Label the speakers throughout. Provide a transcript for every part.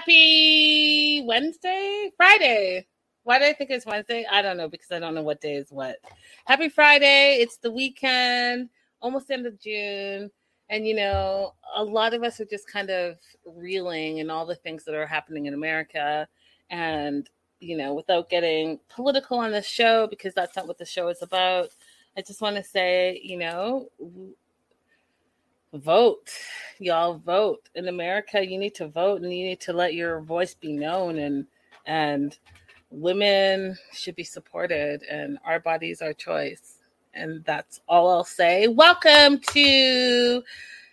Speaker 1: Happy Wednesday? Friday. Why do I think it's Wednesday? I don't know because I don't know what day is what. Happy Friday. It's the weekend, almost end of June. And, you know, a lot of us are just kind of reeling in all the things that are happening in America. And, you know, without getting political on the show, because that's not what the show is about, I just want to say, you know, vote. Y'all vote. In america you need to vote and you need to let your voice be known and and women should be supported and our bodies our choice. And that's all i'll say. Welcome to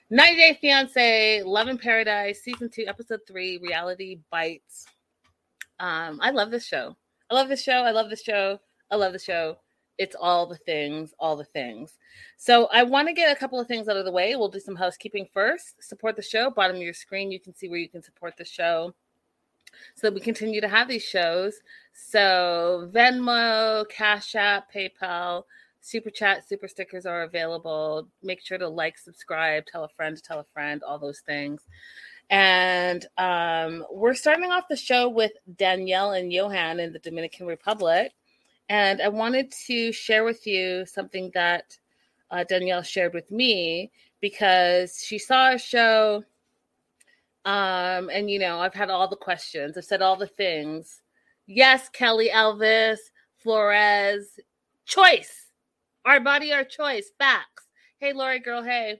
Speaker 1: 90 day fiance love in paradise season 2 episode 3 reality bites. Um i love this show. I love this show. I love this show. I love the show it's all the things, all the things. So I want to get a couple of things out of the way. We'll do some housekeeping first. Support the show. Bottom of your screen, you can see where you can support the show so that we continue to have these shows. So Venmo, Cash App, PayPal, Super Chat, Super Stickers are available. Make sure to like, subscribe, tell a friend, tell a friend, all those things. And um, we're starting off the show with Danielle and Johan in the Dominican Republic. And I wanted to share with you something that uh, Danielle shared with me because she saw our show. Um, and, you know, I've had all the questions, I've said all the things. Yes, Kelly Elvis, Flores, choice. Our body, our choice. Facts. Hey, Lori girl, hey.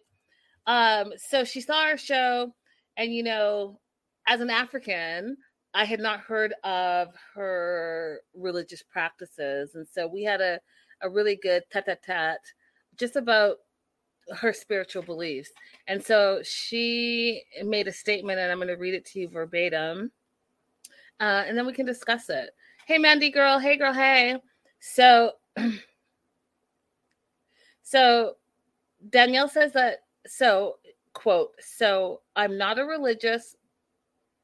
Speaker 1: Um, so she saw our show, and you know, as an African, I had not heard of her religious practices. And so we had a, a really good tete a tete just about her spiritual beliefs. And so she made a statement, and I'm going to read it to you verbatim. Uh, and then we can discuss it. Hey, Mandy girl. Hey, girl. Hey. So, so Danielle says that, so, quote, so I'm not a religious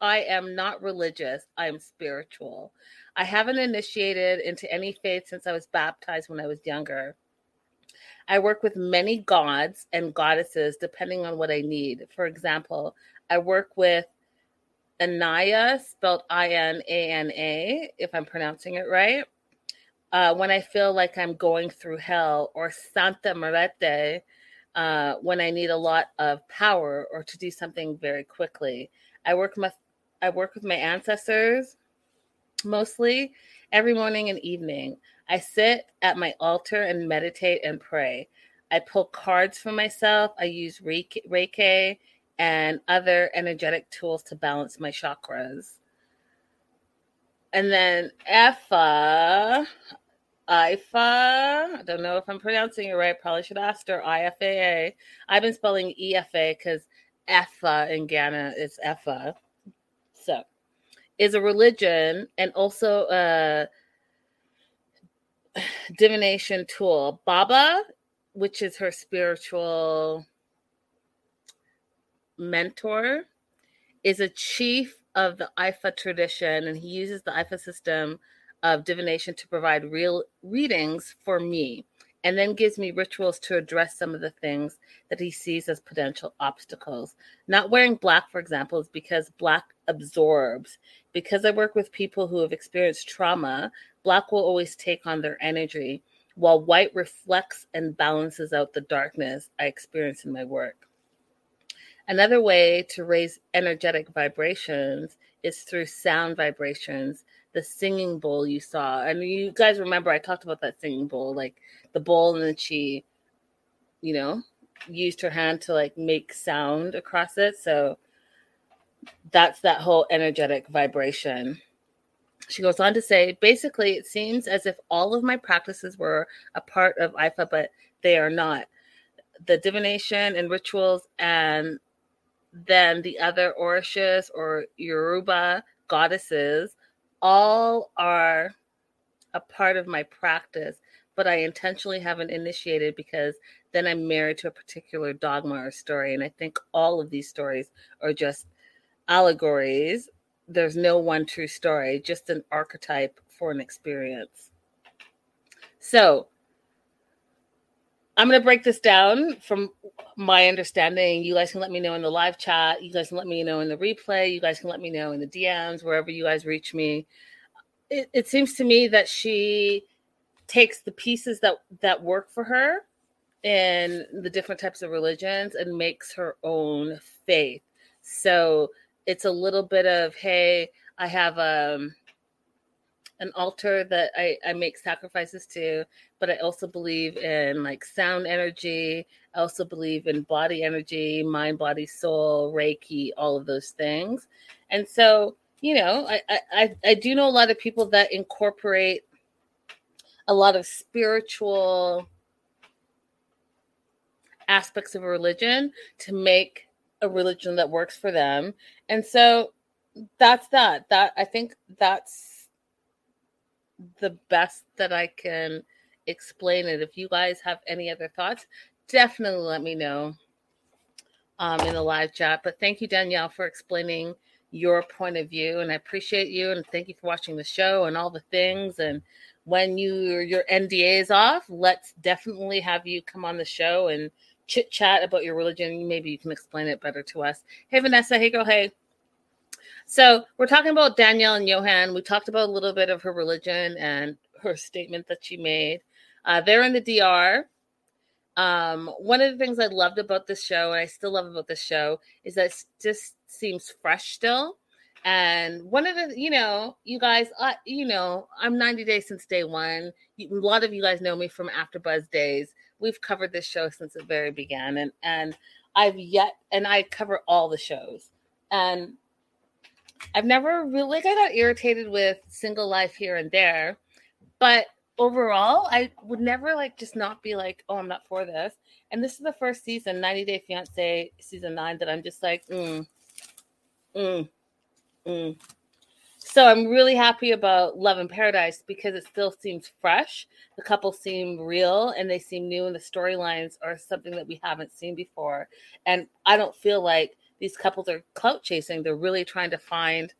Speaker 1: I am not religious. I am spiritual. I haven't initiated into any faith since I was baptized when I was younger. I work with many gods and goddesses depending on what I need. For example, I work with Anaya, spelled I N A N A, if I'm pronouncing it right. Uh, when I feel like I'm going through hell, or Santa Marete, uh, when I need a lot of power or to do something very quickly. I work my I work with my ancestors mostly every morning and evening. I sit at my altar and meditate and pray. I pull cards for myself. I use Reiki, and other energetic tools to balance my chakras. And then Effa, Ifa, I don't know if I'm pronouncing it right. Probably should ask her. IFAA. I've been spelling EFA because Effa in Ghana is Effa. So, is a religion and also a divination tool. Baba, which is her spiritual mentor is a chief of the IFA tradition, and he uses the IFA system of divination to provide real readings for me and then gives me rituals to address some of the things that he sees as potential obstacles. Not wearing black, for example, is because black absorbs. Because I work with people who have experienced trauma, black will always take on their energy, while white reflects and balances out the darkness I experience in my work. Another way to raise energetic vibrations is through sound vibrations. The singing bowl you saw, and you guys remember I talked about that singing bowl, like the bowl, and then she, you know, used her hand to like make sound across it. So that's that whole energetic vibration. She goes on to say basically, it seems as if all of my practices were a part of IFA, but they are not. The divination and rituals, and then the other Orishas or Yoruba goddesses, all are a part of my practice, but I intentionally haven't initiated because then I'm married to a particular dogma or story. And I think all of these stories are just allegories. There's no one true story, just an archetype for an experience. So I'm going to break this down from my understanding. You guys can let me know in the live chat. You guys can let me know in the replay. You guys can let me know in the DMs, wherever you guys reach me. It, it seems to me that she takes the pieces that that work for her in the different types of religions and makes her own faith. So it's a little bit of hey, I have um an altar that I, I make sacrifices to, but I also believe in like sound energy. I also believe in body energy, mind, body, soul, Reiki, all of those things. And so, you know, I, I, I do know a lot of people that incorporate a lot of spiritual aspects of a religion to make a religion that works for them. And so that's that. That I think that's the best that I can explain it. If you guys have any other thoughts, definitely let me know um, in the live chat. But thank you, Danielle, for explaining your point of view. And I appreciate you. And thank you for watching the show and all the things. And when you your NDA is off, let's definitely have you come on the show and chit chat about your religion. Maybe you can explain it better to us. Hey, Vanessa. Hey, girl. Hey. So we're talking about Danielle and Johan. We talked about a little bit of her religion and her statement that she made. Uh, they're in the DR. Um, one of the things I loved about this show, and I still love about this show, is that it just seems fresh still. And one of the, you know, you guys, uh, you know, I'm 90 days since day one. a lot of you guys know me from AfterBuzz days. We've covered this show since it very began, and and I've yet, and I cover all the shows, and I've never really, like, I got irritated with single life here and there, but overall, I would never like just not be like, oh, I'm not for this. And this is the first season, 90 Day Fiance season nine, that I'm just like, mm, mm, mm. So I'm really happy about Love in Paradise because it still seems fresh. The couple seem real and they seem new, and the storylines are something that we haven't seen before. And I don't feel like these couples are clout chasing. They're really trying to find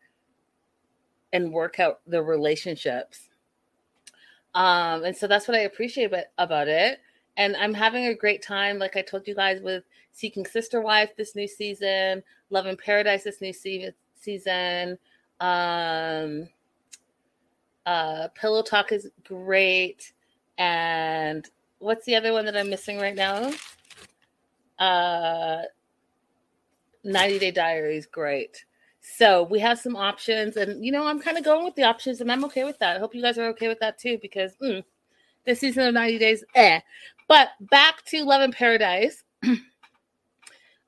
Speaker 1: and work out their relationships um, and so that's what I appreciate about, about it. And I'm having a great time, like I told you guys, with Seeking Sister Wife this new season, Love in Paradise this new se- season. Um, uh, Pillow Talk is great. And what's the other one that I'm missing right now? Uh, 90 Day Diary is great. So we have some options, and you know, I'm kind of going with the options, and I'm okay with that. I hope you guys are okay with that too, because mm, this season of 90 days, eh. But back to Love in Paradise.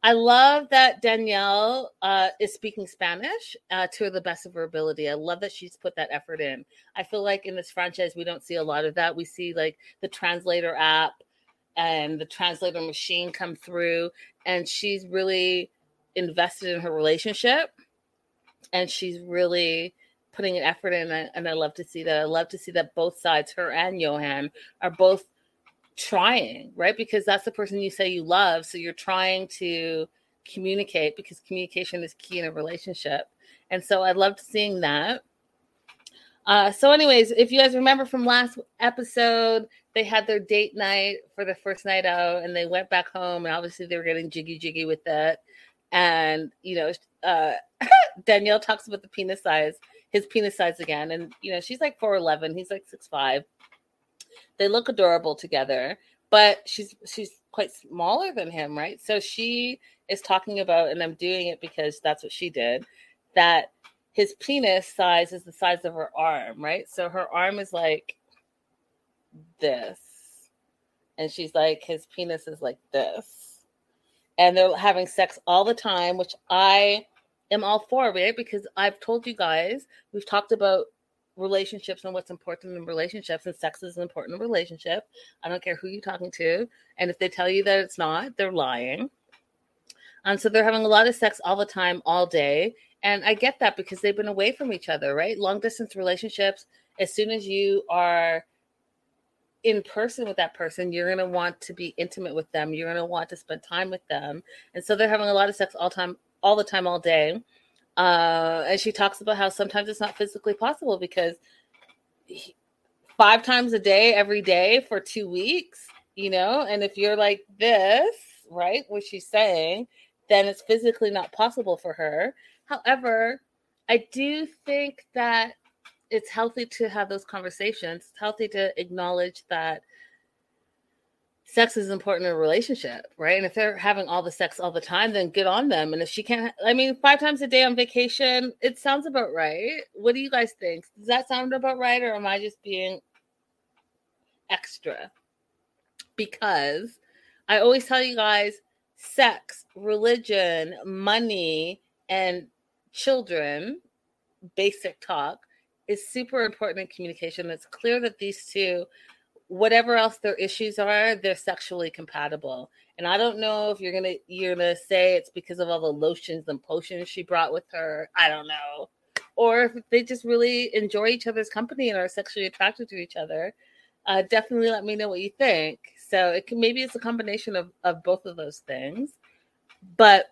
Speaker 1: I love that Danielle uh, is speaking Spanish uh, to the best of her ability. I love that she's put that effort in. I feel like in this franchise, we don't see a lot of that. We see like the translator app and the translator machine come through, and she's really invested in her relationship and she's really putting an effort in and I love to see that. I love to see that both sides, her and Johan, are both trying, right? Because that's the person you say you love. So you're trying to communicate because communication is key in a relationship. And so I loved seeing that. Uh, so, anyways, if you guys remember from last episode, they had their date night for the first night out and they went back home, and obviously they were getting jiggy jiggy with it. And, you know, uh, Danielle talks about the penis size, his penis size again. And, you know, she's like 4'11, he's like six five. They look adorable together, but she's she's quite smaller than him, right? So she is talking about, and I'm doing it because that's what she did, that his penis size is the size of her arm, right? So her arm is like this. And she's like, his penis is like this. And they're having sex all the time, which I am all for, right? Because I've told you guys, we've talked about relationships and what's important in relationships, and sex is an important relationship. I don't care who you're talking to. And if they tell you that it's not, they're lying. And so they're having a lot of sex all the time, all day. And I get that because they've been away from each other, right? Long distance relationships, as soon as you are in person with that person, you're going to want to be intimate with them. You're going to want to spend time with them. And so they're having a lot of sex all time all the time all day. Uh, and she talks about how sometimes it's not physically possible because he, five times a day every day for 2 weeks, you know, and if you're like this, right, what she's saying, then it's physically not possible for her. However, I do think that it's healthy to have those conversations. It's healthy to acknowledge that sex is important in a relationship, right? And if they're having all the sex all the time, then good on them. And if she can't, I mean, five times a day on vacation, it sounds about right. What do you guys think? Does that sound about right, or am I just being extra? Because I always tell you guys sex, religion, money, and children, basic talk, is super important in communication. It's clear that these two, whatever else their issues are, they're sexually compatible. And I don't know if you're gonna you're gonna say it's because of all the lotions and potions she brought with her. I don't know. Or if they just really enjoy each other's company and are sexually attracted to each other. Uh, definitely let me know what you think. So it can maybe it's a combination of, of both of those things. But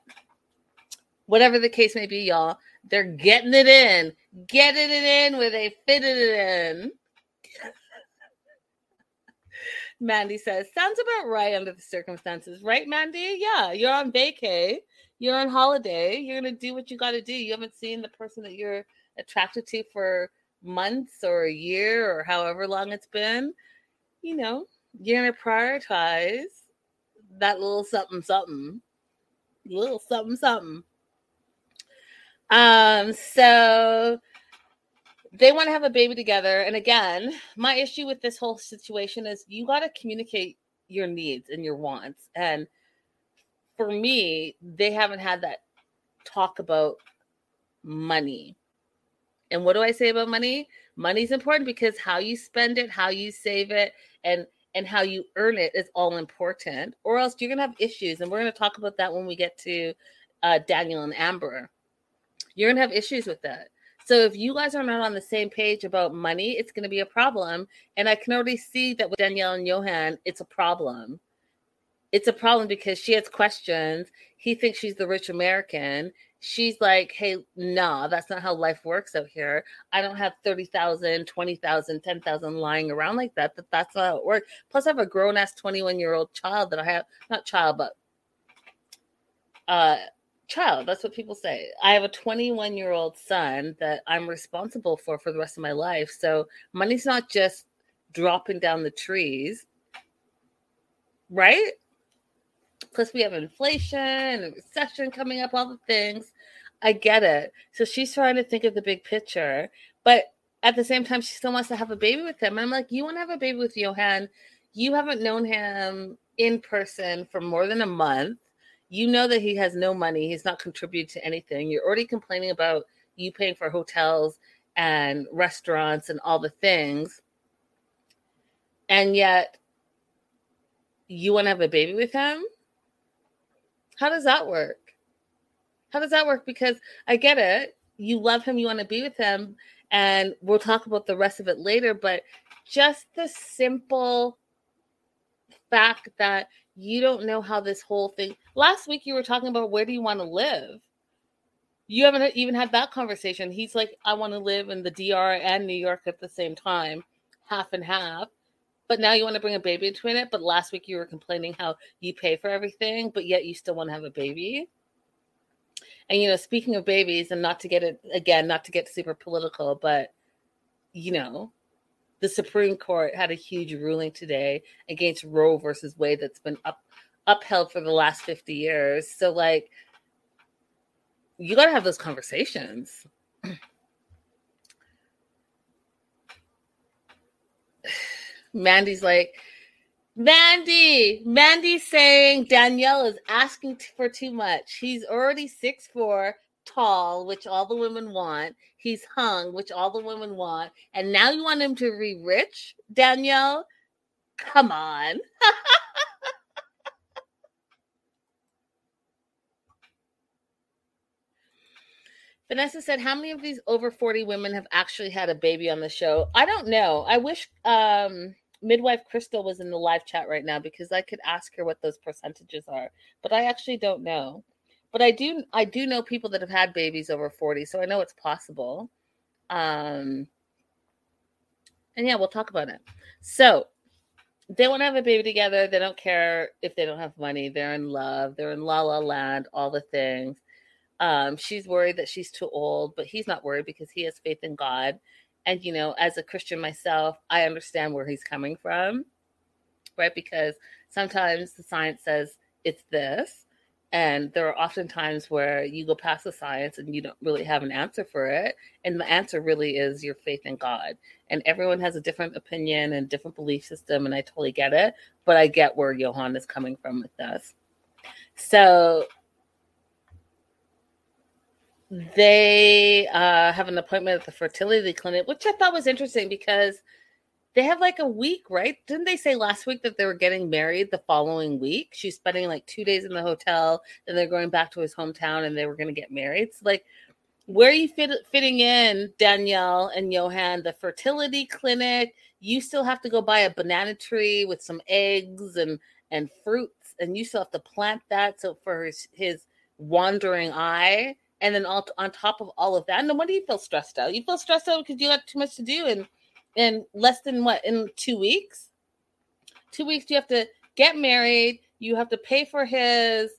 Speaker 1: whatever the case may be, y'all, they're getting it in, getting it in where they fitted it in. Mandy says, sounds about right under the circumstances, right, Mandy? Yeah, you're on vacay, you're on holiday, you're gonna do what you gotta do. You haven't seen the person that you're attracted to for months or a year or however long it's been. You know, you're gonna prioritize that little something something, little something something. Um, so they want to have a baby together. And again, my issue with this whole situation is you got to communicate your needs and your wants. And for me, they haven't had that talk about money. And what do I say about money? Money's important because how you spend it, how you save it, and and how you earn it is all important. Or else you're gonna have issues. And we're gonna talk about that when we get to uh, Daniel and Amber you're going to have issues with that. So if you guys are not on the same page about money, it's going to be a problem. And I can already see that with Danielle and Johan, it's a problem. It's a problem because she has questions. He thinks she's the rich American. She's like, hey, no, that's not how life works out here. I don't have 30,000, 20,000, 10,000 lying around like that. That that's not how it works. Plus, I have a grown ass 21 year old child that I have, not child, but uh child. That's what people say. I have a 21 year old son that I'm responsible for for the rest of my life. So money's not just dropping down the trees, right? Plus, we have inflation and recession coming up, all the things. I get it. So she's trying to think of the big picture, but at the same time, she still wants to have a baby with him. And I'm like, you want to have a baby with Johan? You haven't known him in person for more than a month you know that he has no money, he's not contributed to anything. You're already complaining about you paying for hotels and restaurants and all the things. And yet you want to have a baby with him? How does that work? How does that work? Because I get it. You love him, you want to be with him, and we'll talk about the rest of it later, but just the simple fact that you don't know how this whole thing last week you were talking about where do you want to live? You haven't even had that conversation. He's like i want to live in the dr and new york at the same time half and half. But now you want to bring a baby into it? But last week you were complaining how you pay for everything but yet you still want to have a baby? And you know speaking of babies and not to get it again not to get super political but you know the Supreme Court had a huge ruling today against Roe versus Wade that's been up upheld for the last 50 years. So like you got to have those conversations. Mandy's like, Mandy, Mandy's saying Danielle is asking for too much. He's already six four, tall, which all the women want. He's hung, which all the women want. And now you want him to be rich, Danielle? Come on. Vanessa said, How many of these over 40 women have actually had a baby on the show? I don't know. I wish um, midwife Crystal was in the live chat right now because I could ask her what those percentages are, but I actually don't know but I do I do know people that have had babies over 40, so I know it's possible. Um and yeah, we'll talk about it. So they want to have a baby together. They don't care if they don't have money. They're in love. They're in la la land, all the things. Um, she's worried that she's too old, but he's not worried because he has faith in God. And, you know, as a Christian myself, I understand where he's coming from, right? Because sometimes the science says it's this, and there are often times where you go past the science and you don't really have an answer for it. And the answer really is your faith in God. And everyone has a different opinion and different belief system. And I totally get it. But I get where Johan is coming from with this. So they uh, have an appointment at the fertility clinic, which I thought was interesting because they have like a week, right? Didn't they say last week that they were getting married the following week? She's spending like two days in the hotel, and they're going back to his hometown, and they were going to get married. So, like, where are you fit, fitting in, Danielle and Johan? The fertility clinic. You still have to go buy a banana tree with some eggs and and fruits, and you still have to plant that. So for his his wandering eye, and then all, on top of all of that, no wonder you feel stressed out. You feel stressed out because you got too much to do and in less than what in two weeks? Two weeks you have to get married you have to pay for his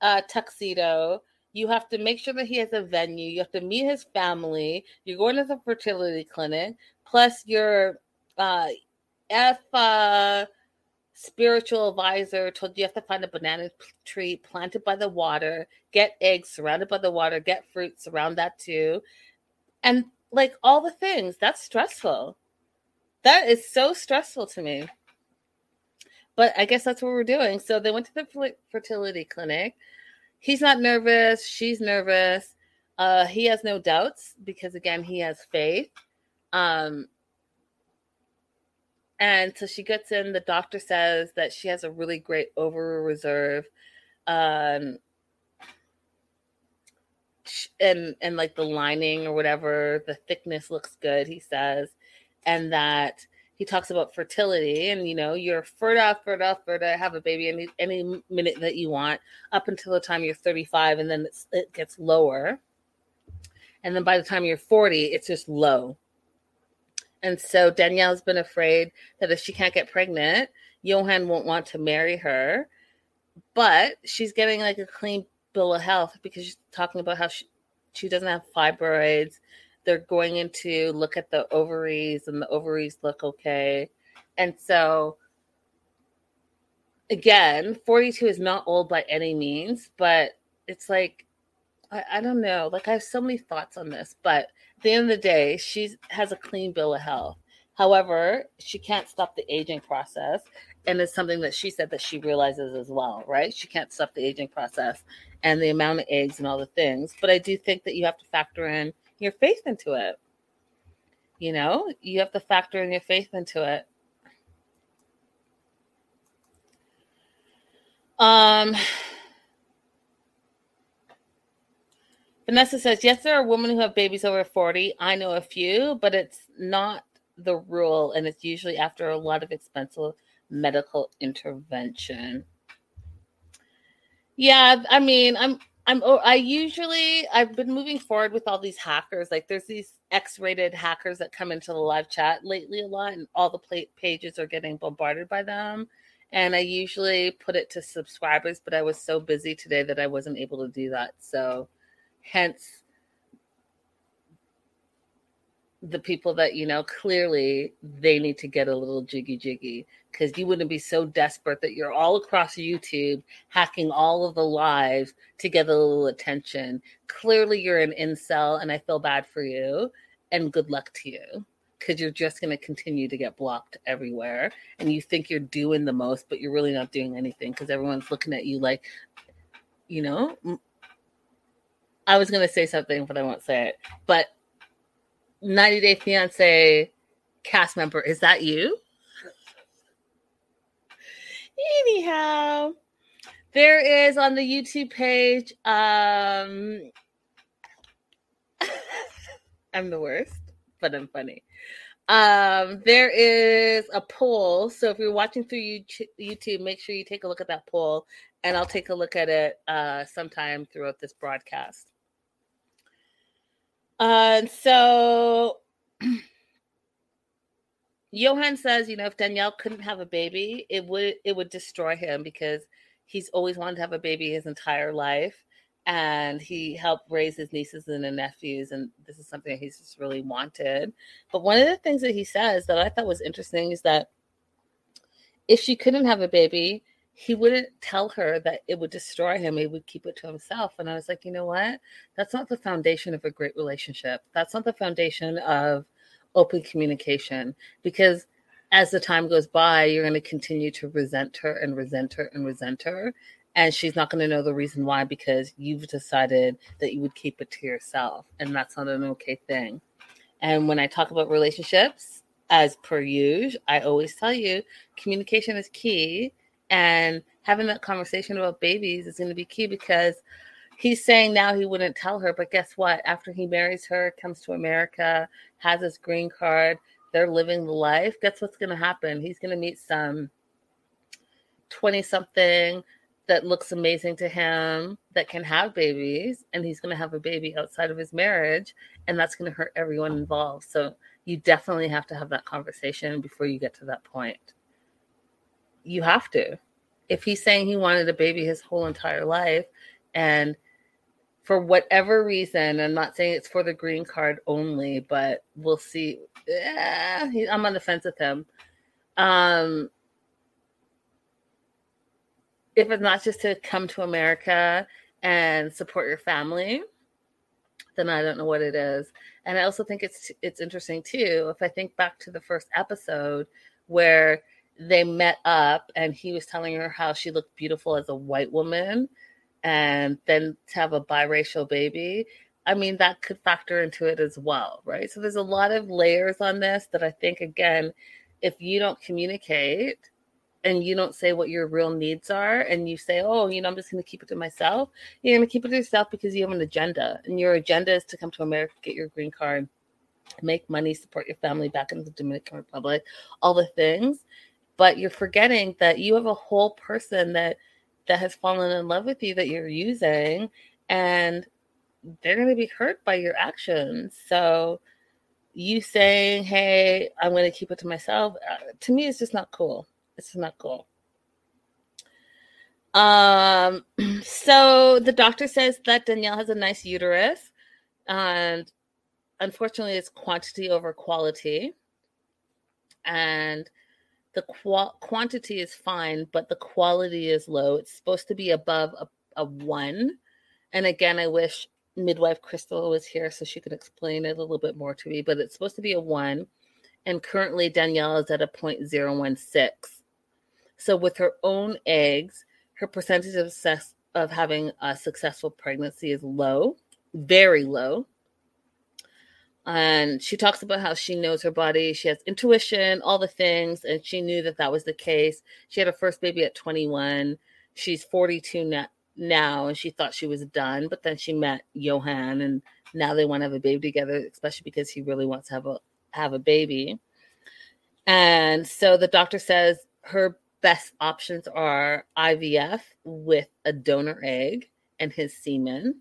Speaker 1: uh, tuxedo you have to make sure that he has a venue you have to meet his family you're going to the fertility clinic plus your uh, f uh, spiritual advisor told you have to find a banana tree planted by the water get eggs surrounded by the water get fruits around that too. And like all the things that's stressful that is so stressful to me. But I guess that's what we're doing. So they went to the fertility clinic. He's not nervous. She's nervous. Uh, he has no doubts because, again, he has faith. Um, and so she gets in. The doctor says that she has a really great over reserve. Um, and and like the lining or whatever, the thickness looks good. He says, and that he talks about fertility and you know you're fertile fertile fertile have a baby any any minute that you want up until the time you're 35 and then it gets lower. And then by the time you're 40 it's just low. And so danielle's been afraid that if she can't get pregnant johan won't want to marry her. But she's getting like a clean bill of health because she's talking about how she, she doesn't have fibroids they're going into look at the ovaries and the ovaries look okay. And so again, 42 is not old by any means, but it's like I, I don't know. Like I have so many thoughts on this, but at the end of the day, she has a clean bill of health. However, she can't stop the aging process. And it's something that she said that she realizes as well, right? She can't stop the aging process and the amount of eggs and all the things. But I do think that you have to factor in your faith into it. You know, you have to factor in your faith into it. Um, Vanessa says, yes, there are women who have babies over 40. I know a few, but it's not the rule. And it's usually after a lot of expensive medical intervention. Yeah, I mean, I'm I'm oh, I usually I've been moving forward with all these hackers. Like there's these X-rated hackers that come into the live chat lately a lot, and all the pages are getting bombarded by them. And I usually put it to subscribers, but I was so busy today that I wasn't able to do that. So, hence the people that you know clearly they need to get a little jiggy jiggy because you wouldn't be so desperate that you're all across YouTube hacking all of the lives to get a little attention. Clearly, you're an incel, and I feel bad for you. And good luck to you because you're just going to continue to get blocked everywhere. And you think you're doing the most, but you're really not doing anything because everyone's looking at you like, you know. I was going to say something, but I won't say it. But 90 Day Fiance cast member, is that you? Anyhow, there is on the YouTube page. Um, I'm the worst, but I'm funny. Um, there is a poll. So if you're watching through YouTube, make sure you take a look at that poll, and I'll take a look at it uh, sometime throughout this broadcast. Uh, so Johan says, you know, if Danielle couldn't have a baby, it would it would destroy him because he's always wanted to have a baby his entire life, and he helped raise his nieces and nephews, and this is something he's just really wanted. But one of the things that he says that I thought was interesting is that if she couldn't have a baby, he wouldn't tell her that it would destroy him. He would keep it to himself. And I was like, you know what? That's not the foundation of a great relationship. That's not the foundation of open communication because as the time goes by, you're going to continue to resent her and resent her and resent her. And she's not going to know the reason why because you've decided that you would keep it to yourself. And that's not an okay thing. And when I talk about relationships, as per usual, I always tell you communication is key and having that conversation about babies is going to be key because he's saying now he wouldn't tell her, but guess what? After he marries her, comes to America, has his green card, they're living the life. Guess what's going to happen? He's going to meet some 20 something that looks amazing to him that can have babies, and he's going to have a baby outside of his marriage, and that's going to hurt everyone involved. So you definitely have to have that conversation before you get to that point you have to. If he's saying he wanted a baby his whole entire life, and for whatever reason, I'm not saying it's for the green card only, but we'll see. Eh, I'm on the fence with him. Um, if it's not just to come to America and support your family, then I don't know what it is. And I also think it's it's interesting too. If I think back to the first episode where they met up and he was telling her how she looked beautiful as a white woman and then to have a biracial baby. I mean that could factor into it as well right? So there's a lot of layers on this that i think again if you don't communicate and you don't say what your real needs are and you say oh you know i'm just going to keep it to myself you're going to keep it to yourself because you have an agenda and your agenda is to come to america get your green card make money support your family back in the dominican republic all the things but you're forgetting that you have a whole person that that has fallen in love with you that you're using and they're going to be hurt by your actions. So you saying hey i'm going to keep it to myself uh, to me it's just not cool. It's just not cool. Um so the doctor says that danielle has a nice uterus and unfortunately it's quantity over quality. And the quantity is fine, but the quality is low. It's supposed to be above a, a one. And again, I wish midwife Crystal was here so she could explain it a little bit more to me, but it's supposed to be a one. And currently, Danielle is at a 0.016. So, with her own eggs, her percentage of, success, of having a successful pregnancy is low, very low and she talks about how she knows her body she has intuition all the things and she knew that that was the case. She had her first baby at 21 she's 42 now, now and she thought she was done but then she met johan and now they want to have a baby together especially because he really wants to have a have a baby. And so the doctor says her best options are IVF with a donor egg and his semen.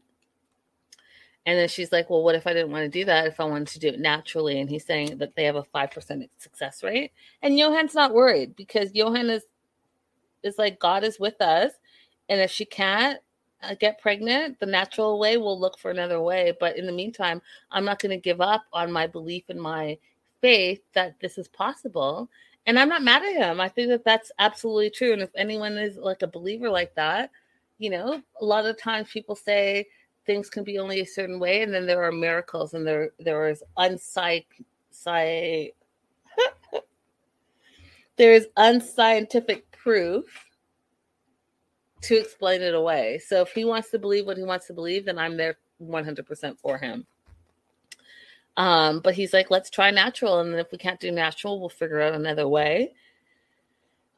Speaker 1: And then she's like, Well, what if I didn't want to do that? If I wanted to do it naturally? And he's saying that they have a 5% success rate. And Johan's not worried because Johan is, is like, God is with us. And if she can't uh, get pregnant the natural way, we'll look for another way. But in the meantime, I'm not going to give up on my belief in my faith that this is possible. And I'm not mad at him. I think that that's absolutely true. And if anyone is like a believer like that, you know, a lot of times people say things can be only a certain way, and then there are miracles, and there there is unsight, there is unscientific proof to explain it away. So if he wants to believe what he wants to believe, then I'm there 100% for him. Um, but he's like, let's try natural. And then if we can't do natural, we'll figure out another way.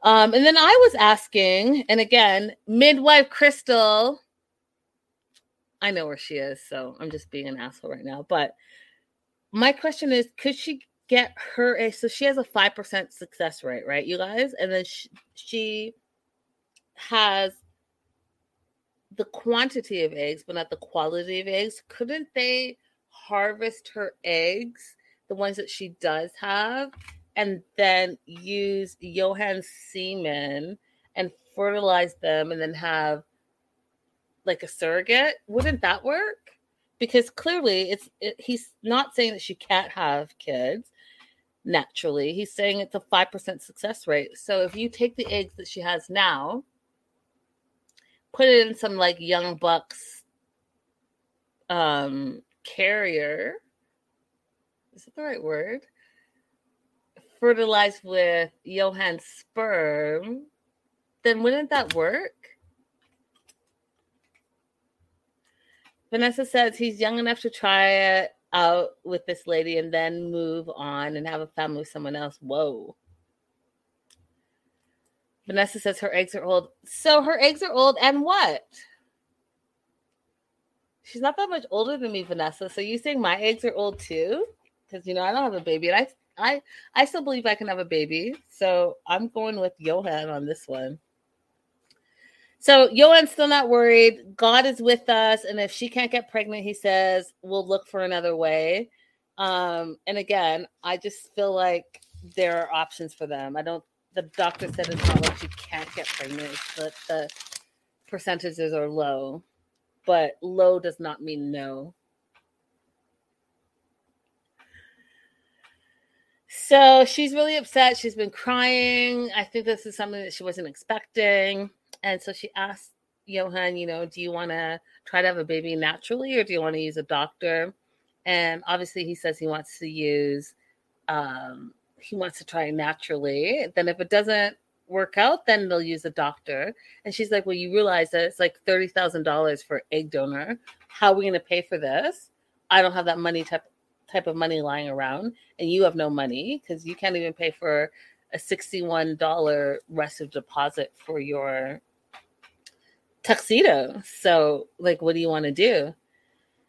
Speaker 1: Um, and then I was asking, and again, midwife Crystal, I know where she is, so I'm just being an asshole right now. But my question is, could she get her a so she has a 5% success rate, right, you guys? And then she, she has the quantity of eggs, but not the quality of eggs. Couldn't they harvest her eggs, the ones that she does have, and then use Johan's semen and fertilize them and then have like a surrogate? Wouldn't that work? Because clearly it's it, he's not saying that she can't have kids naturally. He's saying it's a 5% success rate. So if you take the eggs that she has now, put it in some like young bucks um carrier is that the right word fertilized with johan's sperm then wouldn't that work vanessa says he's young enough to try it out with this lady and then move on and have a family with someone else whoa vanessa says her eggs are old so her eggs are old and what She's not that much older than me, Vanessa. So you saying my eggs are old too? Because you know I don't have a baby, and I I I still believe I can have a baby. So I'm going with Johan on this one. So Johan's still not worried. God is with us, and if she can't get pregnant, he says we'll look for another way. Um, and again, I just feel like there are options for them. I don't. The doctor said it's not like she can't get pregnant, but the percentages are low but low does not mean no. So she's really upset. She's been crying. I think this is something that she wasn't expecting. And so she asked Johan, you know, do you want to try to have a baby naturally or do you want to use a doctor? And obviously he says he wants to use um he wants to try naturally. Then if it doesn't work out, then they'll use a doctor. And she's like, Well, you realize that it's like $30,000 for egg donor. How are we going to pay for this? I don't have that money type type of money lying around and you have no money because you can't even pay for a $61 rest of deposit for your tuxedo. So, like, what do you want to do?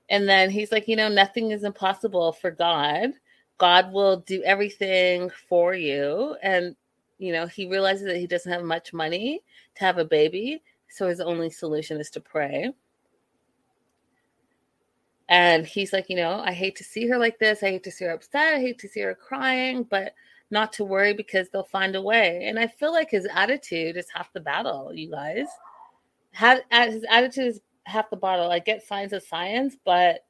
Speaker 1: And then he's like, you know, nothing is impossible for God. God will do everything for you. And you know, he realizes that he doesn't have much money to have a baby. So his only solution is to pray. And he's like, you know, I hate to see her like this. I hate to see her upset. I hate to see her crying, but not to worry because they'll find a way. And I feel like his attitude is half the battle, you guys. His attitude is half the bottle. I get signs of science, but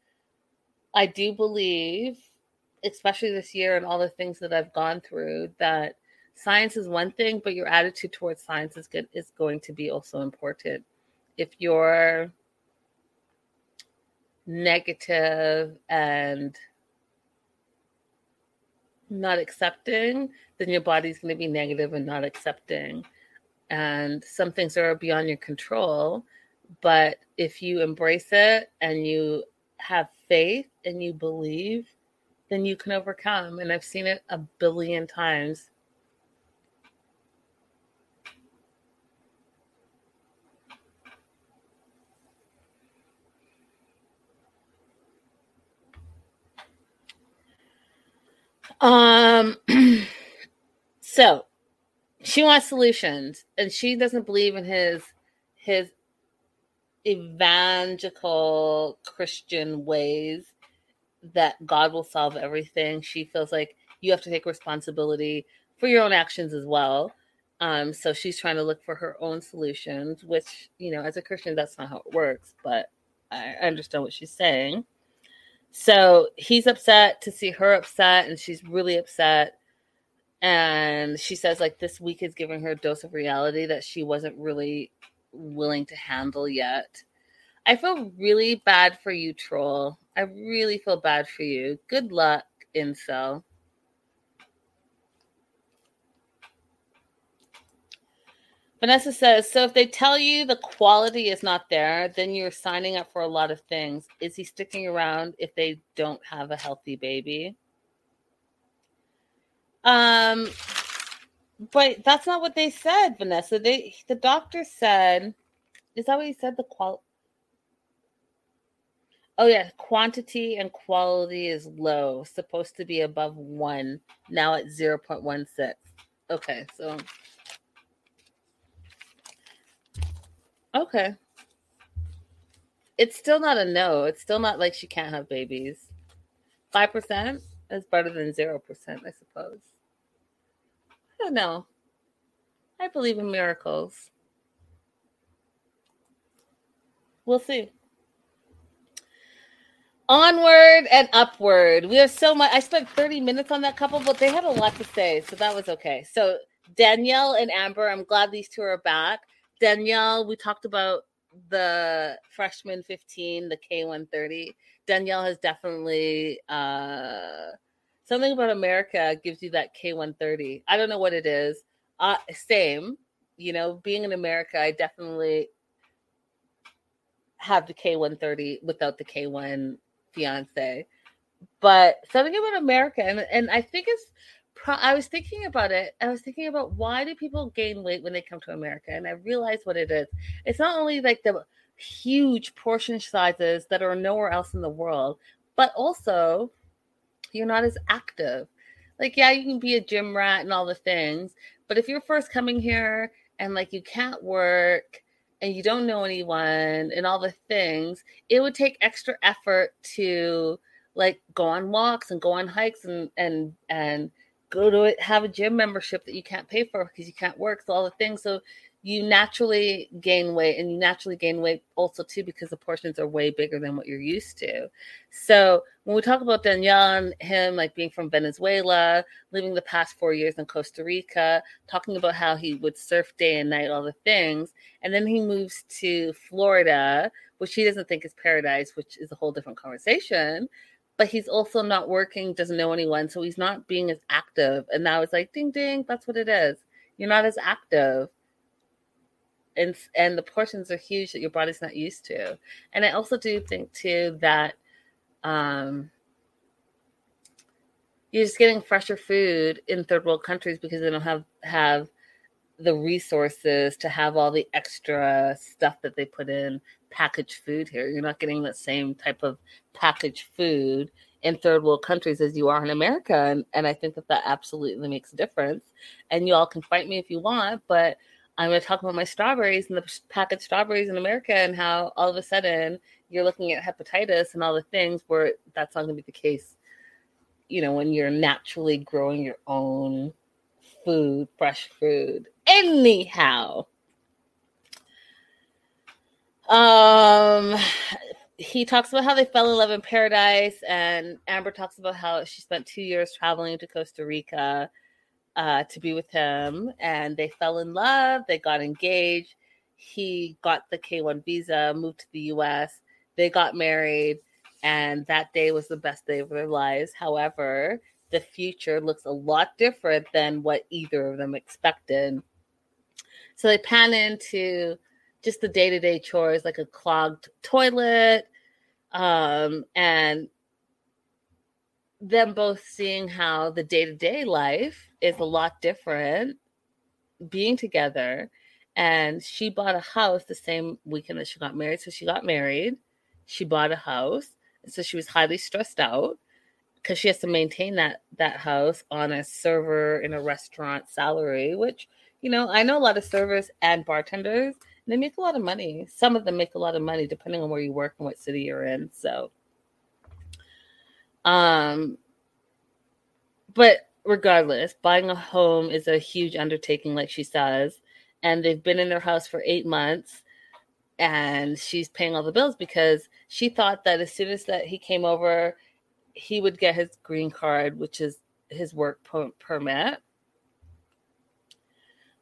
Speaker 1: I do believe, especially this year and all the things that I've gone through, that science is one thing, but your attitude towards science is good is going to be also important. If you're negative and not accepting, then your body's going to be negative and not accepting. And some things are beyond your control. But if you embrace it and you have faith and you believe, then you can overcome. And I've seen it a billion times Um, so she wants solutions and she doesn't believe in his his evangelical christian ways that god will solve everything. She feels like you have to take responsibility for your own actions as well. Um so she's trying to look for her own solutions which you know as a christian that's not how it works but i understand what she's saying. So he's upset to see her upset and she's really upset and she says like this week is giving her a dose of reality that she wasn't really willing to handle yet i feel really bad for you troll i really feel bad for you good luck incel Vanessa says, so if they tell you the quality is not there, then you're signing up for a lot of things. Is he sticking around if they don't have a healthy baby? Um, but that's not what they said, Vanessa. They the doctor said, is that what he said? The qual. Oh yeah, quantity and quality is low. Supposed to be above one. Now at zero point one six. Okay, so okay. It's still not a no. It's still not like she can't have babies. Five percent is better than zero percent, I suppose. I don't know. I believe in miracles. We'll see. Onward and upward. We have so much. I spent 30 minutes on that couple, but they had a lot to say, so that was okay. So, Danielle and Amber, I'm glad these two are back. Danielle, we talked about the freshman 15, the K130. Danielle has definitely uh something about America gives you that K130. I don't know what it is. Uh same, you know, being in America, I definitely have the K130 without the K1 fiance. But something about America and and I think it's I was thinking about it. I was thinking about why do people gain weight when they come to America? And I realized what it is. It's not only like the huge portion sizes that are nowhere else in the world, but also you're not as active. Like, yeah, you can be a gym rat and all the things, but if you're first coming here and like you can't work and you don't know anyone and all the things, it would take extra effort to like go on walks and go on hikes and and and go to it, have a gym membership that you can't pay for because you can't work. So all the things. So you naturally gain weight and you naturally gain weight also too because the portions are way bigger than what you're used to. So when we talk about Danielle and him like being from Venezuela, living the past four years in Costa Rica, talking about how he would surf day and night, all the things, and then he moves to Florida, which he doesn't think is paradise, which is a whole different conversation but he's also not working, doesn't know anyone, so he's not being as active. And now it's like, ding, ding, that's what it is. You're not as active, and and the portions are huge that your body's not used to. And I also do think too that um, you're just getting fresher food in third world countries because they don't have have the resources to have all the extra stuff that they put in packaged food here. You're not getting the same type of packaged food in third world countries as you are in America. And, and I think that that absolutely makes a difference. And you all can fight me if you want, but I'm going to talk about my strawberries and the packaged strawberries in America and how all of a sudden you're looking at hepatitis and all the things where that's not going to be the case. You know, when you're naturally growing your own food, fresh food. Anyhow, um, he talks about how they fell in love in paradise, and Amber talks about how she spent two years traveling to Costa Rica uh, to be with him, and they fell in love. They got engaged. He got the K one visa, moved to the U.S. They got married, and that day was the best day of their lives. However, the future looks a lot different than what either of them expected. So they pan into just the day to day chores, like a clogged toilet, um, and them both seeing how the day to day life is a lot different being together. And she bought a house the same weekend that she got married. So she got married, she bought a house. So she was highly stressed out because she has to maintain that that house on a server in a restaurant salary, which You know, I know a lot of servers and bartenders, and they make a lot of money. Some of them make a lot of money depending on where you work and what city you're in. So, um, but regardless, buying a home is a huge undertaking, like she says. And they've been in their house for eight months and she's paying all the bills because she thought that as soon as that he came over, he would get his green card, which is his work permit.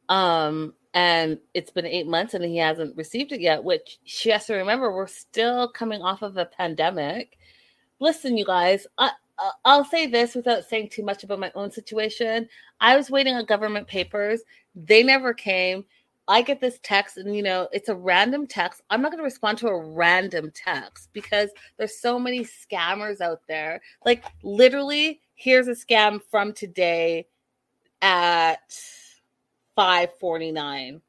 Speaker 1: Um, and it's been eight months and he hasn't received it yet, which she has to remember we're still coming off of a pandemic. Listen, you guys, I, I'll say this without saying too much about my own situation. I was waiting on government papers, they never came. I get this text, and you know, it's a random text. I'm not going to respond to a random text because there's so many scammers out there. Like, literally, here's a scam from today at 549.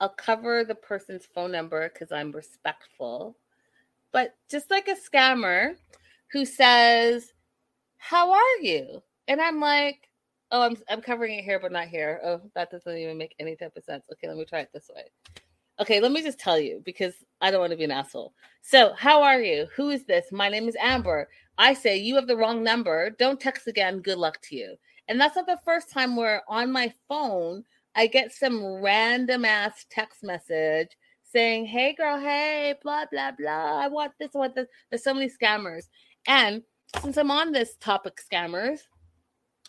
Speaker 1: I'll cover the person's phone number because I'm respectful. But just like a scammer who says, How are you? And I'm like, Oh, I'm I'm covering it here, but not here. Oh, that doesn't even make any type of sense. Okay, let me try it this way. Okay, let me just tell you because I don't want to be an asshole. So, how are you? Who is this? My name is Amber. I say you have the wrong number. Don't text again. Good luck to you. And that's not the first time where on my phone I get some random ass text message saying, "Hey girl, hey, blah blah blah. I want this, I want this." There's so many scammers. And since I'm on this topic, scammers,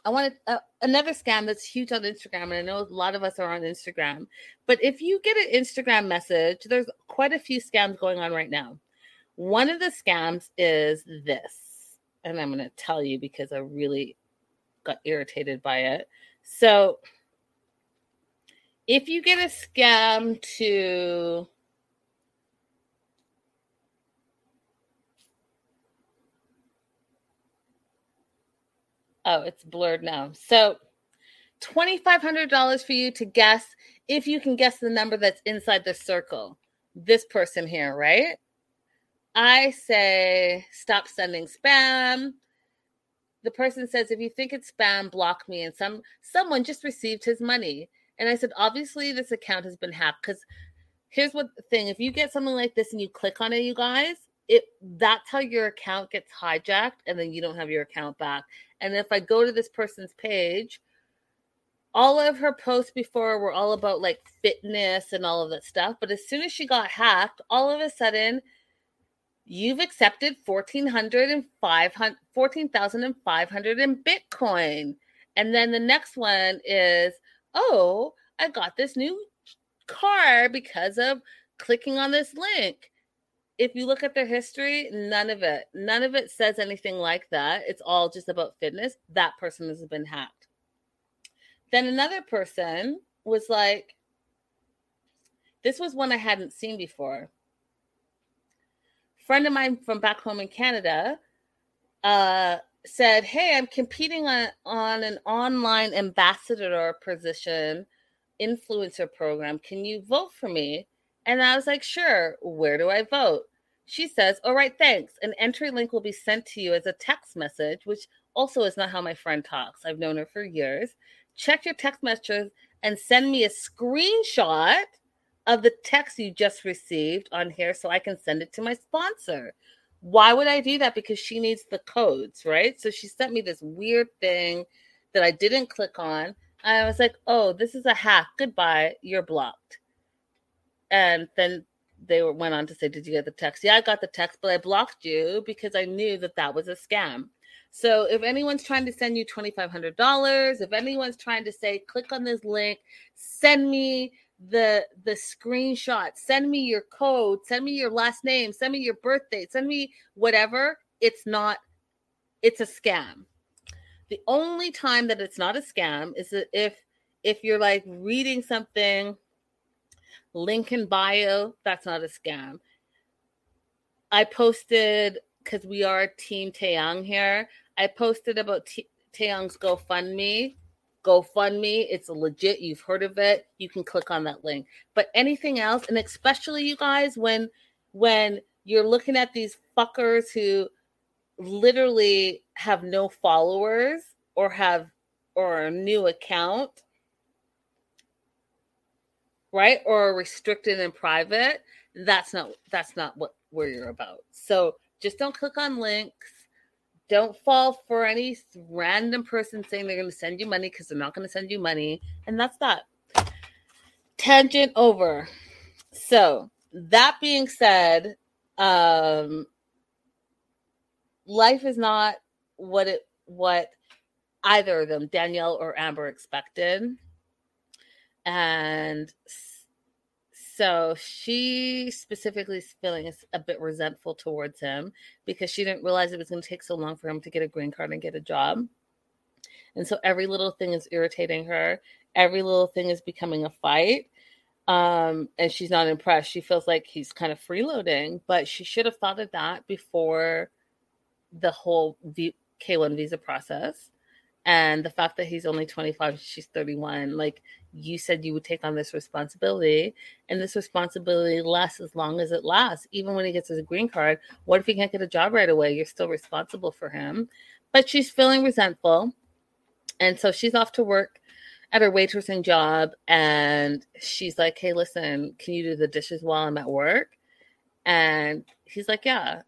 Speaker 1: I wanted uh, another scam that's huge on Instagram, and I know a lot of us are on Instagram. But if you get an Instagram message, there's quite a few scams going on right now. One of the scams is this, and I'm going to tell you because I really got irritated by it. So, if you get a scam to Oh, it's blurred now. So $2,500 for you to guess if you can guess the number that's inside the circle. This person here, right? I say stop sending spam. The person says if you think it's spam, block me. And some someone just received his money. And I said, obviously this account has been hacked because here's what the thing: if you get something like this and you click on it, you guys, it that's how your account gets hijacked, and then you don't have your account back. And if I go to this person's page, all of her posts before were all about like fitness and all of that stuff. But as soon as she got hacked, all of a sudden, you've accepted 1400 and 500 14,500 in Bitcoin. And then the next one is, oh, I got this new car because of clicking on this link if you look at their history, none of it, none of it says anything like that. It's all just about fitness. That person has been hacked. Then another person was like, this was one I hadn't seen before. Friend of mine from back home in Canada uh, said, Hey, I'm competing on, on an online ambassador position influencer program. Can you vote for me? And I was like, sure, where do I vote? She says, all right, thanks. An entry link will be sent to you as a text message, which also is not how my friend talks. I've known her for years. Check your text messages and send me a screenshot of the text you just received on here so I can send it to my sponsor. Why would I do that? Because she needs the codes, right? So she sent me this weird thing that I didn't click on. I was like, oh, this is a hack. Goodbye. You're blocked. And then they went on to say, Did you get the text? Yeah, I got the text, but I blocked you because I knew that that was a scam. So if anyone's trying to send you $2,500, if anyone's trying to say, click on this link, send me the the screenshot send me your code send me your last name send me your birthday send me whatever it's not it's a scam the only time that it's not a scam is if if you're like reading something link in bio. That's not a scam. I posted because we are Team Taeyang here. I posted about T- Taeyang's GoFundMe. GoFundMe, it's legit. You've heard of it. You can click on that link. But anything else, and especially you guys, when when you're looking at these fuckers who literally have no followers or have or a new account, right? Or restricted and private, that's not that's not what where you're about. So just don't click on links. Don't fall for any random person saying they're going to send you money because they're not going to send you money. And that's that. Tangent over. So, that being said, um, life is not what it what either of them, Danielle or Amber, expected. And so she specifically is feeling a bit resentful towards him because she didn't realize it was going to take so long for him to get a green card and get a job. And so every little thing is irritating her. Every little thing is becoming a fight. Um, and she's not impressed. She feels like he's kind of freeloading, but she should have thought of that before the whole v- K1 visa process and the fact that he's only 25 she's 31 like you said you would take on this responsibility and this responsibility lasts as long as it lasts. Even when he gets his green card what if he can't get a job right away? You're still responsible for him. But she's feeling resentful and so she's off to work at her waitressing job and she's like hey listen can you do the dishes while i'm at work? And he's like yeah.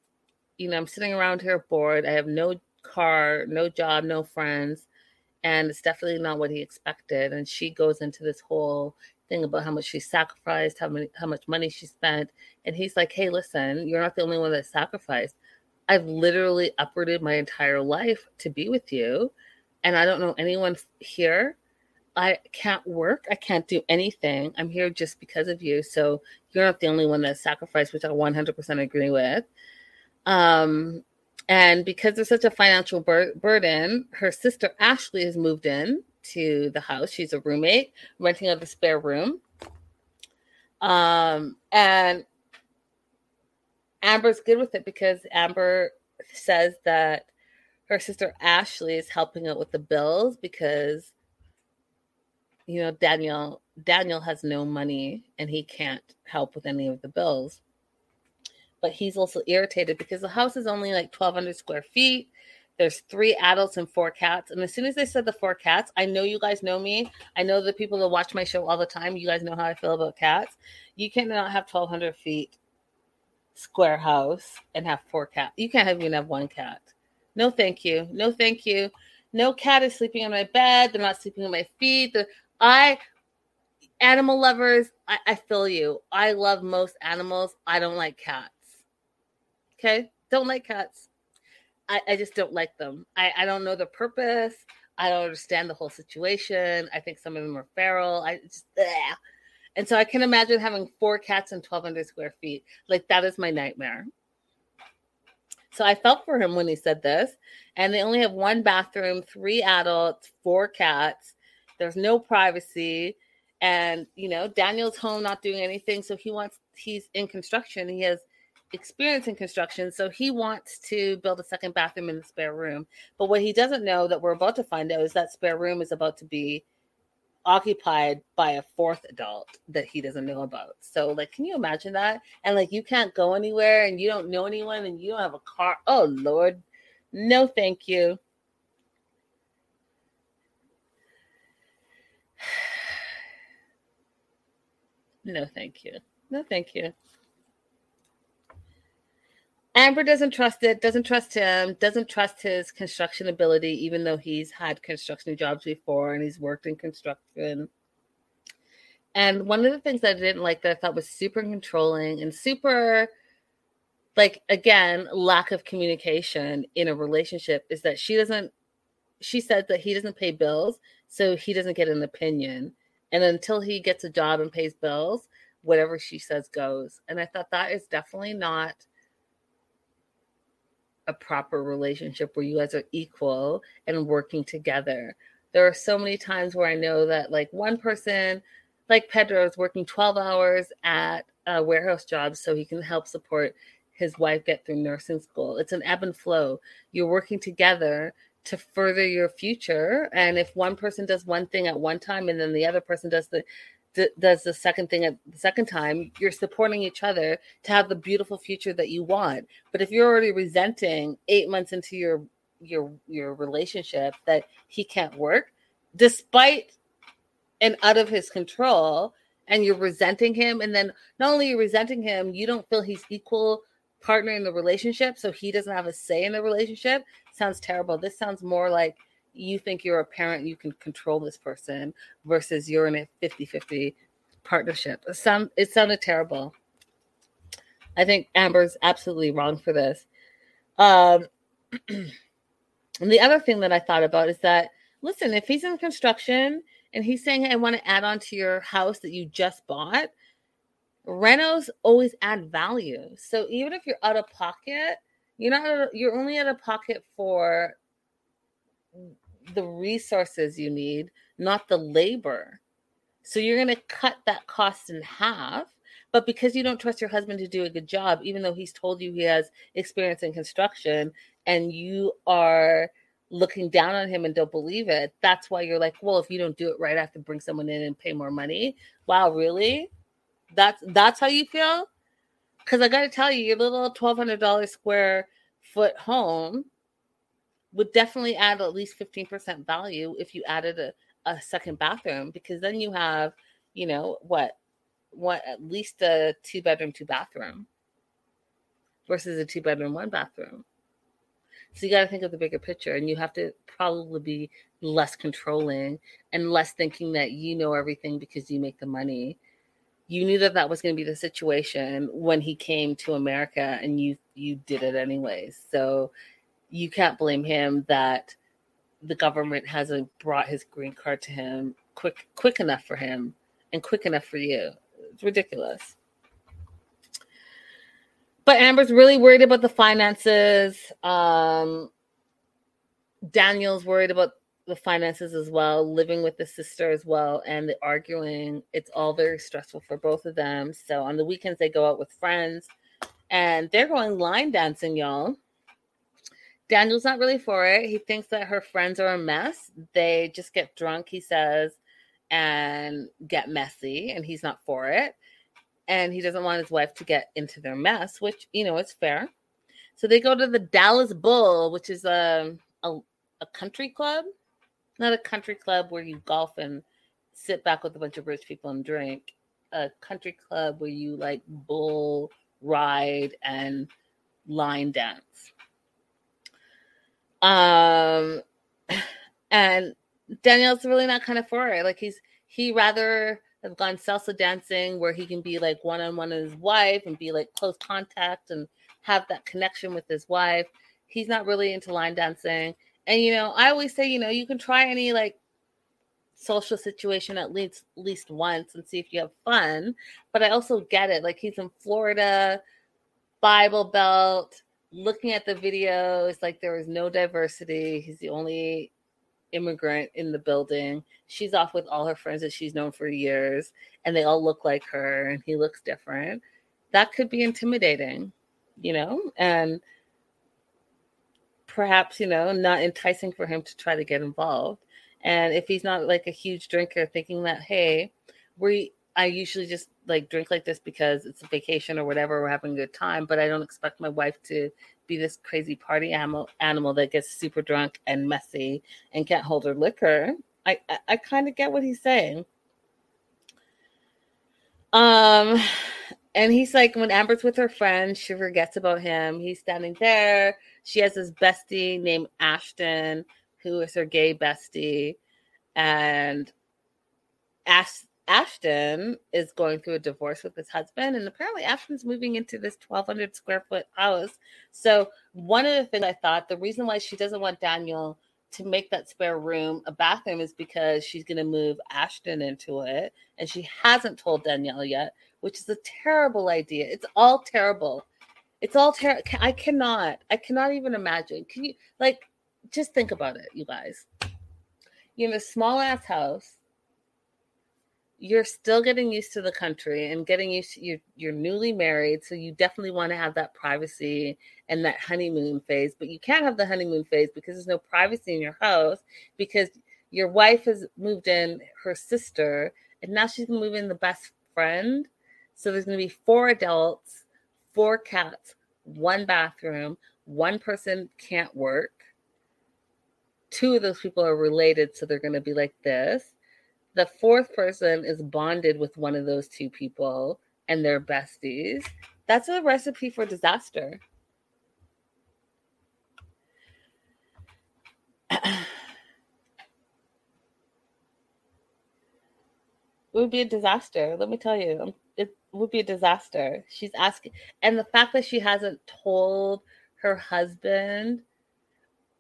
Speaker 1: You know i'm sitting around here bored. I have no car no job no friends and it's definitely not what he expected. And she goes into this whole thing about how much she sacrificed, how many, how much money she spent, and he's like, "Hey, listen, you're not the only one that sacrificed. I've literally uprooted my entire life to be with you, and I don't know anyone here. I can't work. I can't do anything. I'm here just because of you. So you're not the only one that sacrificed, which I 100% agree with. Um, and because there's such a financial bur- burden, her sister Ashley has moved in to the house. She's a roommate, renting out the spare room. Um, and Amber's good with it because Amber says that her sister Ashley is helping out with the bills because you know Daniel Daniel has no money and he can't help with any of the bills but he's also irritated because the house is only like 1200 square feet. There's three adults and four cats and as soon as they said the four cats i know you guys know me. I know the people that watch my show all the time. You guys know how i feel about cats. You cannot have 1200 feet square house and have four cats you can't even have one cat. No thank you. No thank you. No cat is sleeping on my bed. They're not sleeping on my feet. The, i animal lovers I, I feel you. I love most animals. I don't like cats Okay. Don't like cats. I, I just don't like them. I, I don't know the purpose. I don't understand the whole situation. I think some of them are feral. I just, and so I can imagine having four cats in 1,200 square feet. Like that is my nightmare. So I felt for him when he said this. And they only have one bathroom, three adults, four cats. There's no privacy. And, you know, Daniel's home not doing anything. So he wants, he's in construction. He has experience in construction, so he wants to build a second bathroom in the spare room. But what he doesn't know that we're about to find out is that spare room is about to be occupied by a fourth adult that he doesn't know about. So like can you imagine that? And like you can't go anywhere and you don't know anyone and you don't have a car. Oh lord. No thank you. No thank you. No thank you. Amber doesn't trust it, doesn't trust him, doesn't trust his construction ability, even though he's had construction jobs before and he's worked in construction. And one of the things that I didn't like that I thought was super controlling and super, like, again, lack of communication in a relationship is that she doesn't, she said that he doesn't pay bills, so he doesn't get an opinion. And until he gets a job and pays bills, whatever she says goes. And I thought that is definitely not a proper relationship where you guys are equal and working together. There are so many times where I know that like one person, like Pedro, is working 12 hours at a warehouse job so he can help support his wife get through nursing school. It's an ebb and flow. You're working together to further your future. And if one person does one thing at one time and then the other person does the does the second thing at the second time, you're supporting each other to have the beautiful future that you want. But if you're already resenting eight months into your your your relationship that he can't work, despite and out of his control and you're resenting him and then not only you're resenting him you don't feel he's equal partner in the relationship so he doesn't have a say in the relationship sounds terrible this sounds more like you think you're a parent you can control this person versus you're in a 50-50 partnership. It, it sounded terrible. I think amber's absolutely wrong for this. Um, and the other thing that i thought about is that listen if he's in construction and he's saying, I want to add on to your house that you just bought, renos always add value. So even if you're out of pocket, you're not you're only out of pocket for the resources you need, not the labor. So you're going to cut that cost in half. But because you don't trust your husband to do a good job, even though he's told you he has experience in construction, and you are looking down on him and don't believe it, that's why you're like, well, if you don't do it right, I have to bring someone in and pay more money. Wow, really? That's that's how you feel? Because I got to tell you, your little twelve hundred dollars square foot home would definitely add at least fifteen percent value if you added a, a second bathroom, because then you have, you know, what, what at least a two bedroom, two bathroom versus a two bedroom, one bathroom. So you got to think of the bigger picture and you have to probably be less controlling and less thinking that you know everything because you make the money. You knew that that was going to be the situation when he came to America and you you did it anyways. So you can't blame him that the government hasn't brought his green card to him quick quick enough for him and quick enough for you. It's ridiculous. But Amber's really worried about the finances. Um, Daniel's worried about the finances as well, living with the sister as well, and the arguing. It's all very stressful for both of them. So on the weekends, they go out with friends and they're going line dancing, y'all. Daniel's not really for it. He thinks that her friends are a mess. They just get drunk, he says, and get messy, and he's not for it and he doesn't want his wife to get into their mess, which you know it's fair. So they go to the Dallas Bull, which is a a, a country club, not a country club where you golf and sit back with a bunch of rich people and drink. A country club where you like bull ride and line dance. Um, and Daniel's really not kind of for it. Like he's he rather have gone salsa dancing where he can be like one on one with his wife and be like close contact and have that connection with his wife. He's not really into line dancing. And you know, I always say, you know, you can try any like social situation at least least once and see if you have fun. But I also get it. Like he's in Florida, Bible Belt, looking at the video, it's like there is no diversity. He's the only immigrant in the building. She's off with all her friends that she's known for years, and they all look like her, and he looks different. That could be intimidating, you know, and perhaps, you know, not enticing for him to try to get involved. And if he's not like a huge drinker, thinking that, hey, we, I usually just like drink like this because it's a vacation or whatever, we're having a good time, but I don't expect my wife to be this crazy party animal animal that gets super drunk and messy and can't hold her liquor. I I, I kind of get what he's saying. Um, and he's like, when Amber's with her friend, she forgets about him. He's standing there. She has this bestie named Ashton, who is her gay bestie, and asks Ashton is going through a divorce with his husband, and apparently Ashton's moving into this 1,200 square foot house. So, one of the things I thought the reason why she doesn't want Daniel to make that spare room a bathroom is because she's going to move Ashton into it, and she hasn't told Danielle yet, which is a terrible idea. It's all terrible. It's all terrible. I cannot, I cannot even imagine. Can you, like, just think about it, you guys. You're in a small ass house you're still getting used to the country and getting used to you're, you're newly married so you definitely want to have that privacy and that honeymoon phase but you can't have the honeymoon phase because there's no privacy in your house because your wife has moved in her sister and now she's going to move in the best friend so there's going to be four adults four cats one bathroom one person can't work two of those people are related, so they're going to be like this. The fourth person is bonded with one of those two people and they're besties. That's a recipe for disaster. it would be a disaster. Let me tell you, um, it would be a disaster. She's asking, and the fact that she hasn't told her husband,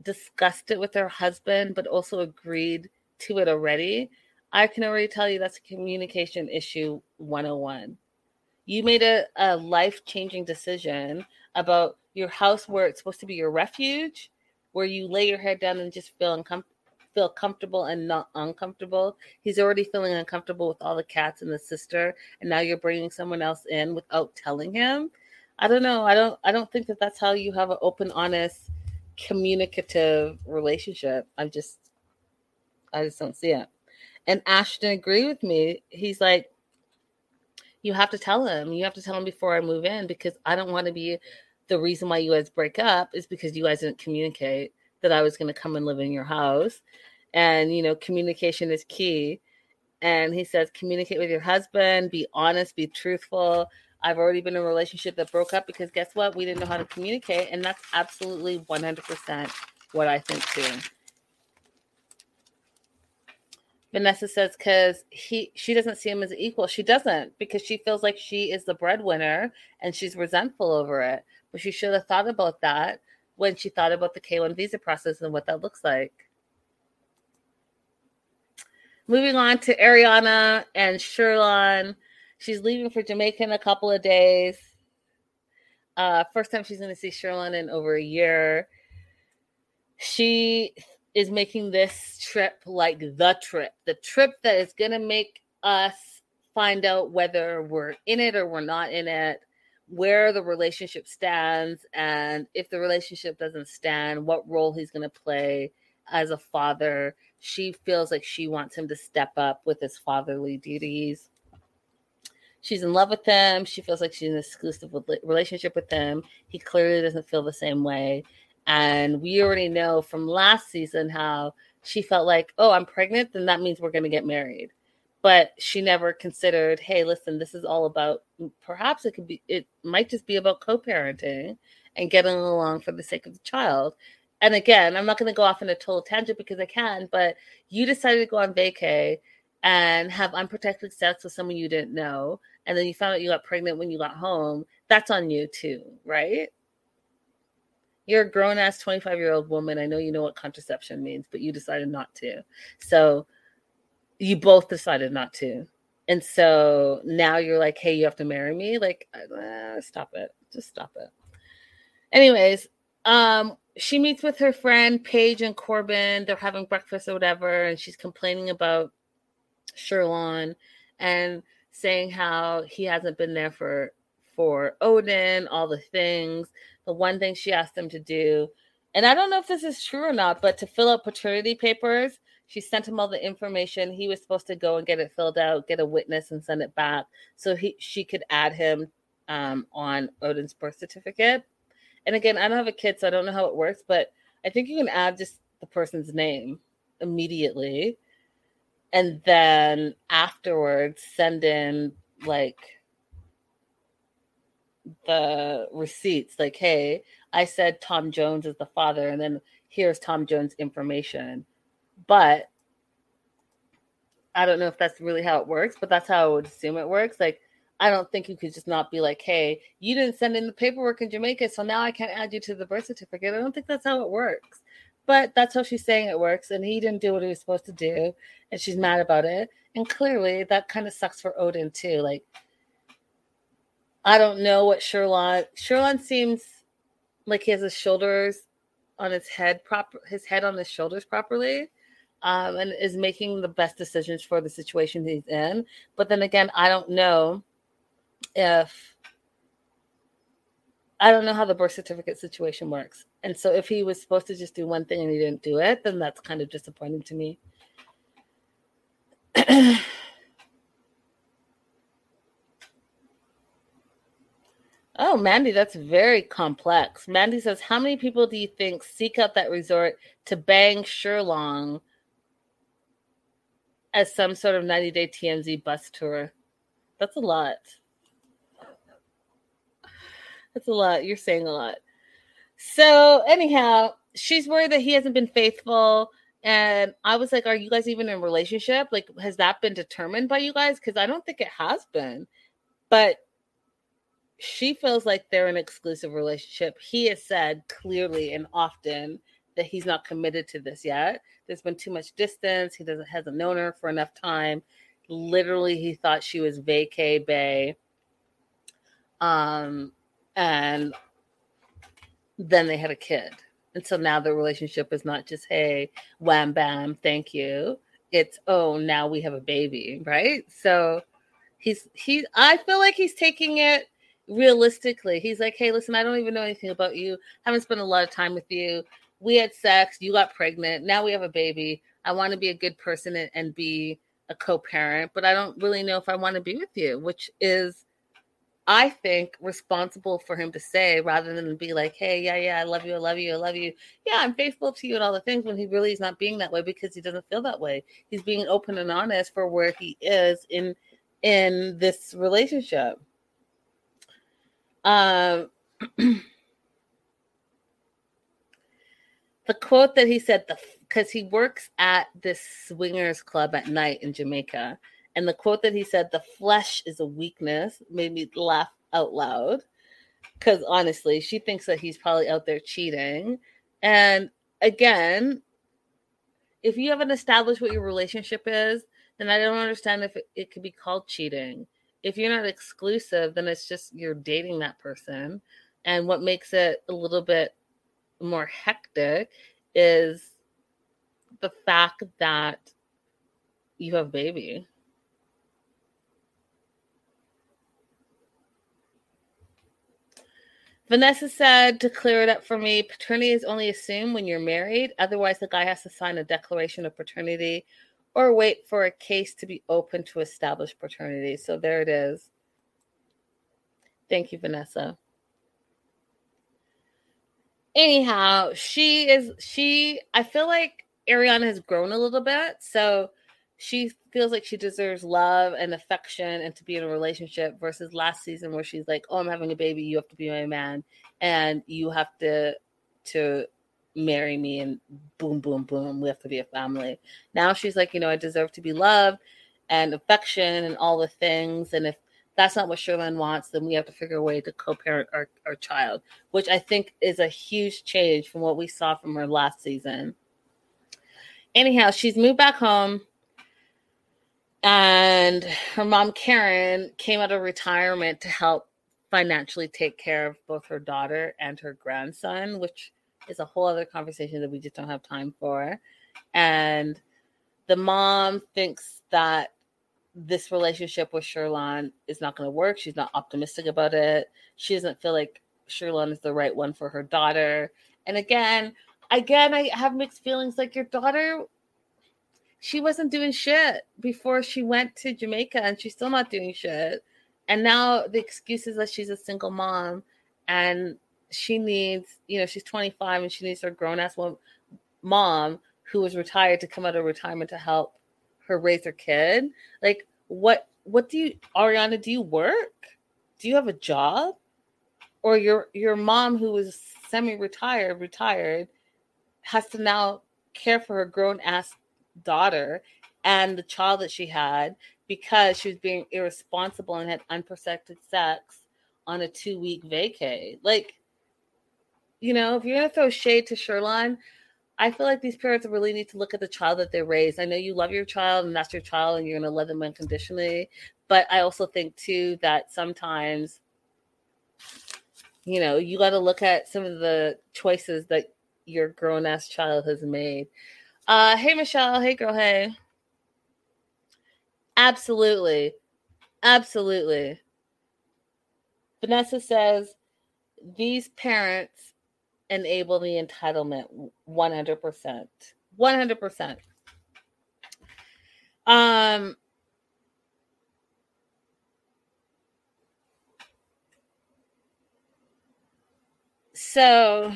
Speaker 1: discussed it with her husband, but also agreed to it already, I can already tell you that's a communication issue 101. You made a, a life changing decision about your house where it's supposed to be your refuge, where you lay your head down and just feel feel comfortable and not uncomfortable. He's already feeling uncomfortable with all the cats and the sister, and now you're bringing someone else in without telling him. I don't know. I don't. I don't think that that's how you have an open, honest, communicative relationship. I just, I just don't see it. And Ashton agreed with me. He's like, you have to tell him. You have to tell him before I move in because I don't want to be the reason why you guys break up is because you guys didn't communicate that I was going to come and live in your house. And you know communication is key. And he says communicate with your husband. Be honest. Be truthful. I've already been in a relationship that broke up because guess what? We didn't know how to communicate. And that's absolutely 100% what i think too vanessa says because he she doesn't see him as equal she doesn't because she feels like she is the breadwinner and she's resentful over it but she should have thought about that when she thought about the k1 visa process and what that looks like Moving on to Ariana and Sherlon. She's leaving for Jamaica in a couple of days. Uh, first time she's going to see Sherlon in over a year. She is making this trip like the trip, the trip that is going to make us find out whether we're in it or we're not in it, where the relationship stands, and if the relationship doesn't stand, what role he's going to play as a father she feels like she wants him to step up with his fatherly duties. She's in love with him. She feels like she's in an exclusive relationship with him. He clearly doesn't feel the same way. And we already know from last season how she felt like, oh, I'm pregnant, then that means we're going to get married. But she never considered, hey, listen, this is all about perhaps it could be, it might just be about co parenting and getting along for the sake of the child and again, I'm not going to go off in a total tangent because I can, but you decided to go on vacay and have unprotected sex with someone you didn't know, and then you found out you got pregnant when you got home. That's on you too, right? You're a grown ass 25 year old woman. I know you know what contraception means, but you decided not to. So you both decided not to. And so now you're like, hey, you have to marry me. Like, uh, stop it. Just stop it. Anyways, um, she meets with her friend Paige and Corbin. They're having breakfast or whatever, and she's complaining about Sherlon and saying how he hasn't been there for for Odin, all the things. The one thing she asked him to do, and I don't know if this is true or not, but to fill out paternity papers, she sent him all the information. He was supposed to go and get it filled out, get a witness, and send it back so he she could add him um, on Odin's birth certificate. And again, I don't have a kid, so I don't know how it works, but I think you can add just the person's name immediately. And then afterwards, send in like the receipts like, hey, I said Tom Jones is the father, and then here's Tom Jones' information. But I don't know if that's really how it works, but that's how I would assume it works. Like, I don't think you could just not be like, hey, you didn't send in the paperwork in Jamaica, so now I can't add you to the birth certificate. I don't think that's how it works. But that's how she's saying it works. And he didn't do what he was supposed to do. And she's mad about it. And clearly that kind of sucks for Odin too. Like, I don't know what Sherlon Sherlon seems like he has his shoulders on his head proper his head on his shoulders properly. Um, and is making the best decisions for the situation he's in. But then again, I don't know if I don't know how the birth certificate situation works. And so if he was supposed to just do one thing and he didn't do it, then that's kind of disappointing to me. Oh, Mandy, that's very complex. Mandy says, How many people do you think seek out that resort to bang Sherlon as some sort of 90 day TMZ bus tour? That's a lot. That's a lot. You're saying a lot. So, anyhow, she's worried that he hasn't been faithful. And I was like, Are you guys even in a relationship? Like, has that been determined by you guys? Because I don't think it has been. But she feels like they're an exclusive relationship. He has said clearly and often that he's not committed to this yet. There's been too much distance. He doesn't hasn't known her for enough time. Literally, he thought she was vacay bay. Um, and then they had a kid. And so now the relationship is not just, hey, wham bam, thank you. It's oh, now we have a baby, right? So he's he I feel like he's taking it realistically, he's like, hey, listen, I don't even know anything about you. I Haven't spent a lot of time with you. We had sex. You got pregnant. Now we have a baby. I want to be a good person and, and be a co parent, but I don't really know if I want to be with you, which is, I think, responsible for him to say rather than be like, hey, yeah, yeah, I love you. I love you. I love you. Yeah, I'm faithful to you and all the things when he really is not being that way because he doesn't feel that way. He's being open and honest for where he is in in this relationship. Um, the quote that he said, the because he works at this swingers club at night in Jamaica, and the quote that he said, "The flesh is a weakness," made me laugh out loud. Because honestly, she thinks that he's probably out there cheating. And again, if you haven't established what your relationship is, then I don't understand if it, it could be called cheating if you're not exclusive, then it's just you're dating that person. And what makes it a little bit more hectic is the fact that you have baby. Vanessa said to clear it up for me, paternity is only assumed when you're married. Otherwise, the guy has to sign a declaration of paternity or wait for a case to be open to establish paternity. So there it is. Thank you, Vanessa. Anyhow, she is she I feel like Ariana has grown a little bit. So she feels like she deserves love and affection and to be in a relationship versus last season where she's like, "Oh, I'm having a baby, you have to be my man and you have to to marry me and boom, boom, boom, we have to be a family. Now she's like, you know, I deserve to be loved and affection and all the things. And if that's not what Sherlon wants, then we have to figure a way to co-parent our, our child, which I think is a huge change from what we saw from her last season. Anyhow, she's moved back home and her mom Karen came out of retirement to help financially take care of both her daughter and her grandson, which is a whole other conversation that we just don't have time for. And the mom thinks that this relationship with Sherlon is not going to work. She's not optimistic about it. She doesn't feel like Sherlon is the right one for her daughter. And again, again, I have mixed feelings. Like your daughter, she wasn't doing shit before she went to Jamaica, and she's still not doing shit. And now the excuse is that she's a single mom, and she needs, you know, she's 25 and she needs her grown ass mom who is retired to come out of retirement to help her raise her kid. Like, what, what do you, Ariana, do you work? Do you have a job? Or your, your mom who is semi retired, retired, has to now care for her grown ass daughter and the child that she had because she was being irresponsible and had unprotected sex on a two week vacay. Like, you know, if you're gonna throw shade to Sherlon, I feel like these parents really need to look at the child that they raised. I know you love your child and that's your child and you're gonna love them unconditionally, but I also think too that sometimes, you know, you got to look at some of the choices that your grown ass child has made. Uh, hey Michelle, hey girl, hey. Absolutely, absolutely. Vanessa says these parents enable the entitlement 100%. 100%. Um, so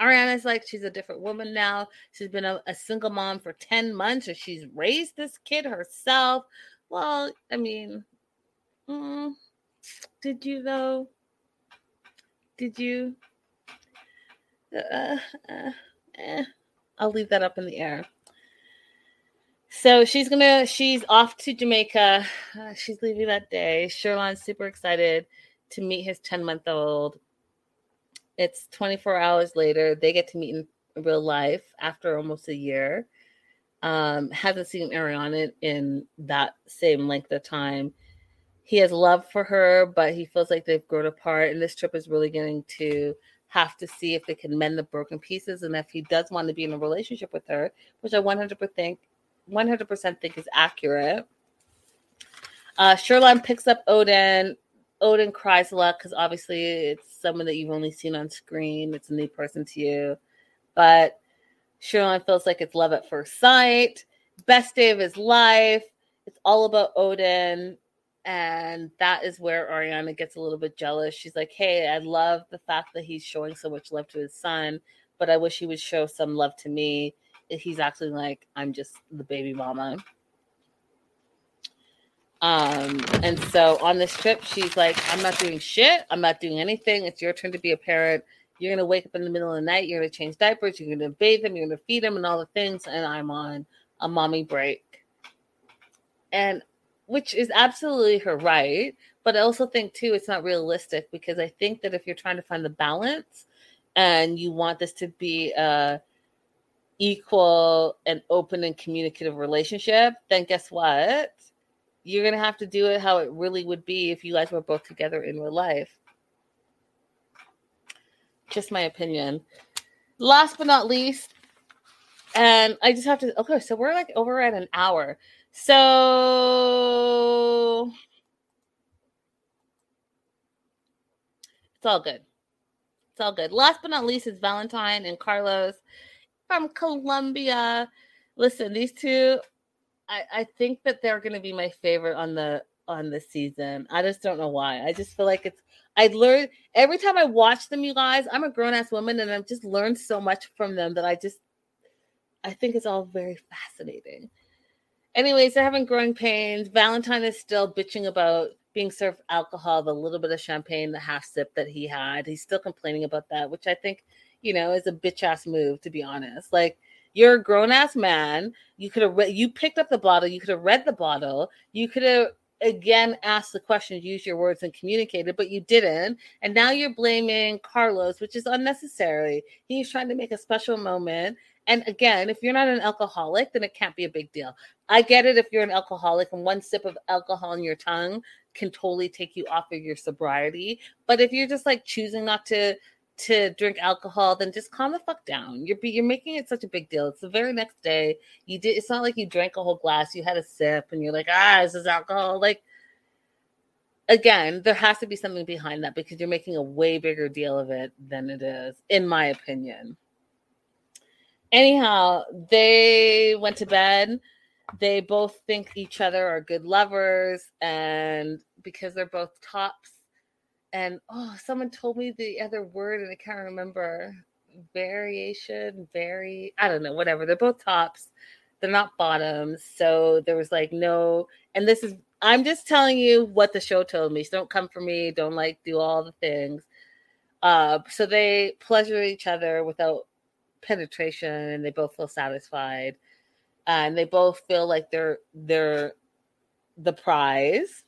Speaker 1: Ariana's like she's a different woman now. She's been a, a, single mom for 10 months, or she's raised this kid herself. Well, I mean, mm, did you though? Did you? Uh, uh, eh, I'll leave that up in the air. So she's gonna, she's off to Jamaica. Uh, she's leaving that day. Sherlon's super excited to meet his 10 month old it's 24 hours later. They get to meet in real life after almost a year. Um, hasn't seen Ariana in that same length of time. He has love for her, but he feels like they've grown apart. And this trip is really getting to have to see if they can mend the broken pieces and if he does want to be in a relationship with her, which I 100% think, 100% think is accurate. Uh, picks up Odin Odin cries a lot because obviously it's someone that you've only seen on screen. It's a new person to you. But Sherlon feels like it's love at first sight. Best day of his life. It's all about Odin. And that is where Ariana gets a little bit jealous. She's like, Hey, I love the fact that he's showing so much love to his son, but I wish he would show some love to me. He's actually like, I'm just the baby mama. Um, and so on this trip, she's like, I'm not doing shit. I'm not doing anything. It's your turn to be a parent. You're gonna wake up in the middle of the night, you're gonna change diapers, you're gonna bathe them, you're gonna feed them, and all the things, and I'm on a mommy break. And which is absolutely her right. But I also think too it's not realistic because I think that if you're trying to find the balance and you want this to be a equal and open and communicative relationship, then guess what? you're gonna have to do it how it really would be if you guys were both together in real life. Just my opinion. Last but not least, and I just have to okay, so we're like over at an hour. So it's all good. It's all good. Last but not least is Valentine and Carlos from Colombia. Listen, these two I, I think that they're going to be my favorite on the on the season. I just don't know why. I just feel like it's I learned every time I watch them, you guys. I'm a grown ass woman, and I've just learned so much from them that I just I think it's all very fascinating. Anyways, they're having growing pains. Valentine is still bitching about being served alcohol, the little bit of champagne, the half sip that he had. He's still complaining about that, which I think, you know, is a bitch ass move, to be honest. Like, you're a grown ass man. You could have re- you picked up the bottle. You could have read the bottle. You could have again asked the question, use your words and communicated, but you didn't. And now you're blaming Carlos, which is unnecessary. He's trying to make a special moment. And again, if you're not an alcoholic, then it can't be a big deal. I get it if you're an alcoholic and one sip of alcohol in your tongue can totally take you off of your sobriety. But if you're just like choosing not to to drink alcohol, then just calm the fuck down. You're you're making it such a big deal. It's the very next day. You did. It's not like you drank a whole glass. You had a sip, and you're like, ah, this is alcohol? Like, again, there has to be something behind that because you're making a way bigger deal of it than it is, in my opinion. Anyhow, they went to bed. They both think each other are good lovers, and because they're both tops and oh, someone told me the other word and I can't remember. Variation, very, I don't know, whatever. They're both tops. They're not bottoms. So there was like no, and this is, I'm just telling you what the show told me. So don't come for me. Don't like do all the things. Uh, so they pleasure each other without penetration and they both feel satisfied. and they both feel like they're, they're the prize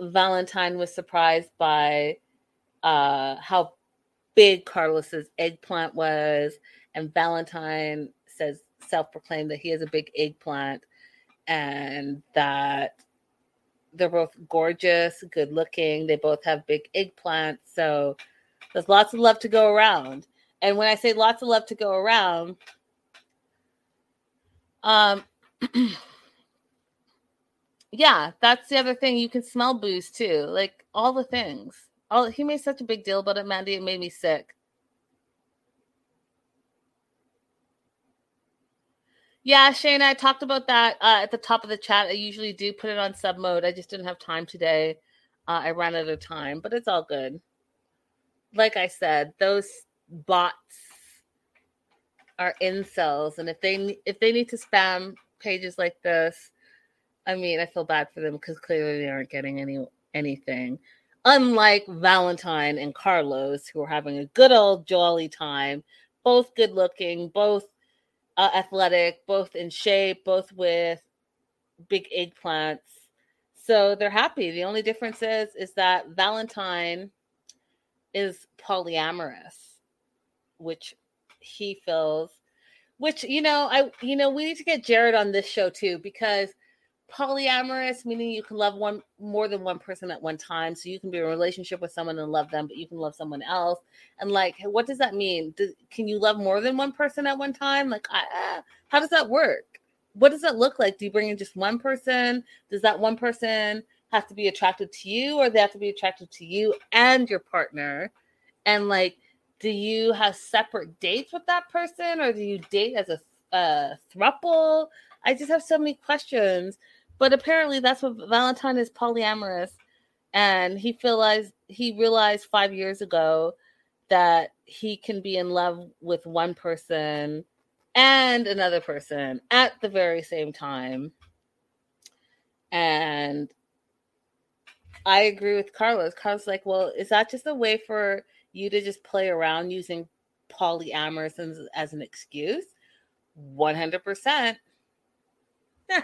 Speaker 1: Valentine was surprised by uh, how big Carlos's eggplant was, and Valentine says self-proclaimed that he has a big eggplant, and that they're both gorgeous, good looking. They both have big eggplants, so there's lots of love to go around. And when I say lots of love to go around, um. yeah, that's the other thing. You can smell booze too, like all the things. All he made such a big deal about it, Mandy. It made me sick. Yeah, Shane, I talked about that uh, at the top of the chat. I usually do put it on sub mode. I just didn't have time today. Uh, I ran out of time, but it's all good. like I said, those bots are incels, and if they if they need to spam pages like this, I mean, I feel bad for them because clearly they aren't getting any anything. Unlike Valentine and Carlos, who are having a good old jolly time, both good looking, both uh, athletic, both in shape, both with big eggplants. So they're happy. The only difference is is that Valentine is polyamorous, which he feels which you know I you know we need to get Jared on this show too because polyamorous meaning you can love one more than one person at one time. So you can be in a relationship with someone and love them but you can love someone else. And like what does that mean? Can you love more than one person at one time? Like I, uh, how does that work? What does that look like? Do you bring in just one person? Does that one person have to be attracted to you or they have to be attracted to you and your partner? And like do you have separate dates with that person or do you date as a, a uh, thruple i just have so many questions but apparently that's what Valentine is polyamorous. And he realized he realized five years ago that he can be in love with one person and another person at the very same time. And I agree with Carlos. Carlos like, well, is that just a way for you to just play around using polyamorous as, as an excuse? 100%.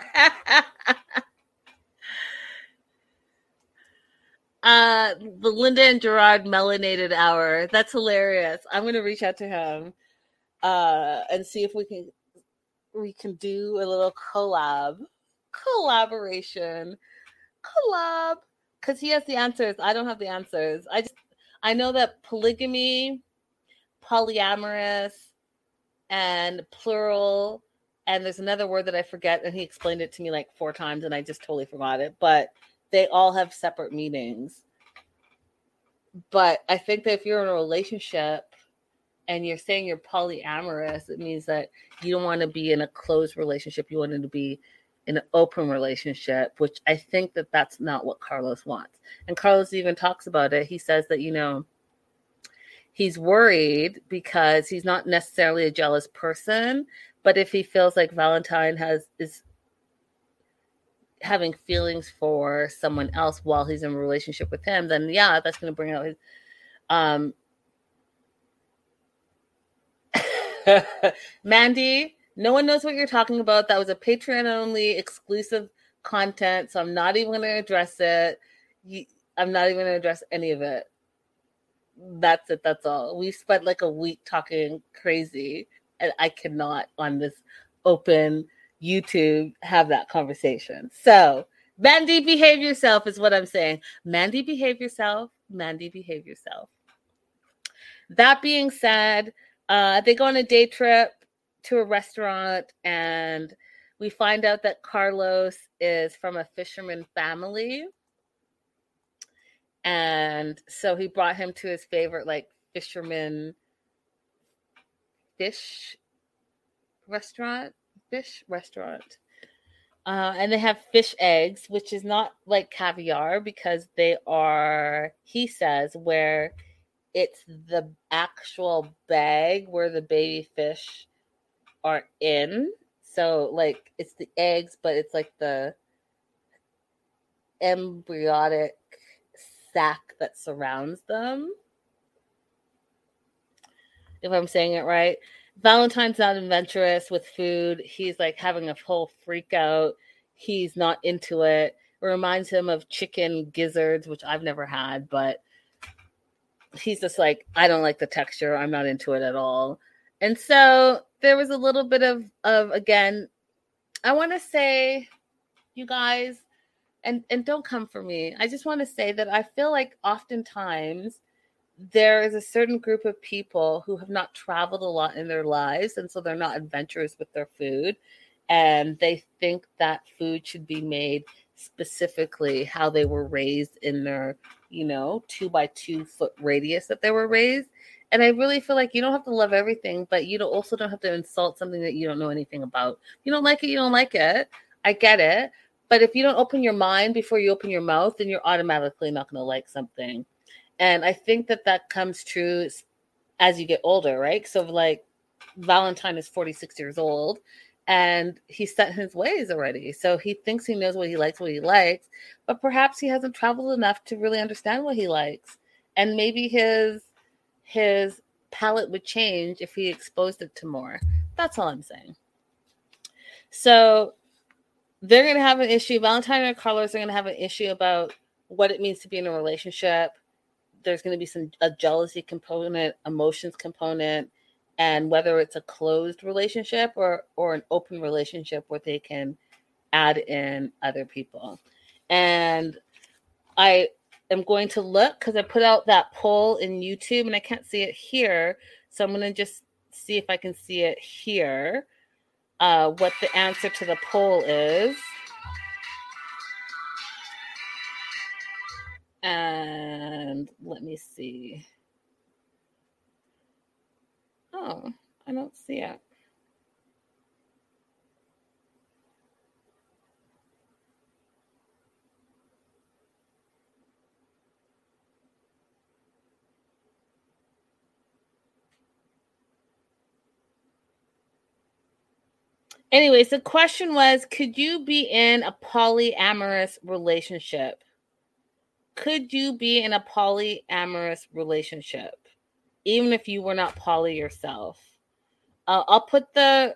Speaker 1: uh the Linda and Gerard melanated hour. That's hilarious. I'm gonna reach out to him uh and see if we can we can do a little collab collaboration collab because he has the answers i don't have the answers i just i know that polygamy polyamorous and plural and there's another word that I forget, and he explained it to me like four times, and I just totally forgot it. But they all have separate meanings. But I think that if you're in a relationship and you're saying you're polyamorous, it means that you don't want to be in a closed relationship. You want to be in an open relationship, which I think that that's not what Carlos wants. And Carlos even talks about it. He says that, you know, he's worried because he's not necessarily a jealous person, but if he feels like Valentine has is having feelings for someone else while he's in a relationship with him, then yeah, that's going to bring out his um Mandy, no one knows what you're talking about. That was a Patreon only exclusive content, so I'm not even going to address it. I'm not even going to address any of it. That's it. That's all. We spent like a week talking crazy and I cannot on this open YouTube have that conversation. So, Mandy, behave yourself is what I'm saying. Mandy, behave yourself. Mandy, behave yourself. That being said, uh, they go on a day trip to a restaurant, and we find out that Carlos is from a fisherman family. And so he brought him to his favorite, like, fisherman fish restaurant, fish restaurant. Uh, and they have fish eggs, which is not like caviar because they are, he says, where it's the actual bag where the baby fish are in. So, like, it's the eggs, but it's like the embryonic sac that surrounds them if I'm saying it right. Valentine's not adventurous with food. He's like having a whole freak out. He's not into it. It reminds him of chicken gizzards, which I've never had, but he's just like, I don't like the texture. I'm not into it at all. And so there was a little bit of of again, I want to say, you guys, and and don't come for me. I just want to say that I feel like oftentimes there is a certain group of people who have not traveled a lot in their lives and so they're not adventurous with their food and they think that food should be made specifically how they were raised in their you know two by two foot radius that they were raised and i really feel like you don't have to love everything but you don't also don't have to insult something that you don't know anything about you don't like it you don't like it i get it but if you don't open your mind before you open your mouth then you're automatically not going to like something And I think that that comes true as you get older, right? So, like, Valentine is 46 years old and he's set his ways already. So he thinks he knows what he likes, what he likes, but perhaps he hasn't traveled enough to really understand what he likes. And maybe his his palate would change if he exposed it to more. That's all I'm saying. So they're going to have an issue. Valentine and Carlos are going to have an issue about what it means to be in a relationship. There's going to be some a jealousy component, emotions component, and whether it's a closed relationship or or an open relationship where they can add in other people and i am going to look because i put out that poll in youtube and i can't see it here. So i'm going to just see if i can see it here uh, what the answer to the poll is. And let me see. Oh, I don't see it. Anyways, the question was Could you be in a polyamorous relationship? Could you be in a polyamorous relationship? even if you were not poly yourself. Uh, I'll put the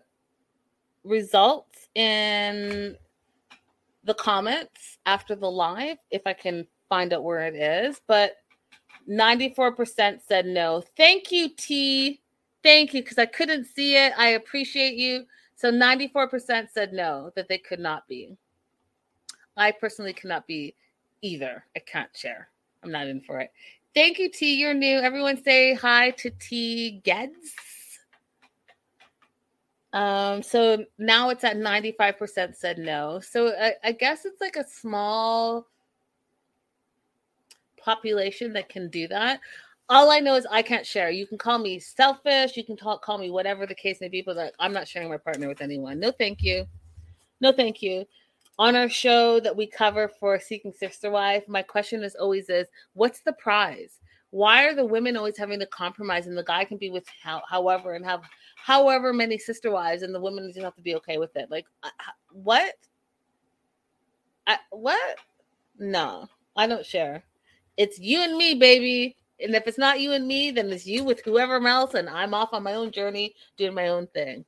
Speaker 1: results in the comments after the live if I can find out where it is. But 94% said no. Thank you, T. Thank you, because I couldn't see it. I appreciate you. So 94% said no, that they could not be. I personally cannot be either. I can't share. I'm not in for it. Thank you, T. You're new. Everyone say hi to T. Geds. Um, so now it's at 95% said no. So I, I guess it's like a small population that can do that. All I know is I can't share. You can call me selfish. You can talk, call me whatever the case may be, but like, I'm not sharing my partner with anyone. No, thank you. No, thank you on our show that we cover for Seeking Sister Wife, my question is always is what's the prize? Why are the women always having to compromise and the guy can be with how, however and have however many sister wives and the women just have to be okay with it? Like what? I, what? No, I don't share. It's you and me, baby. And if it's not you and me, then it's you with whoever else, and I'm off on my own journey doing my own thing.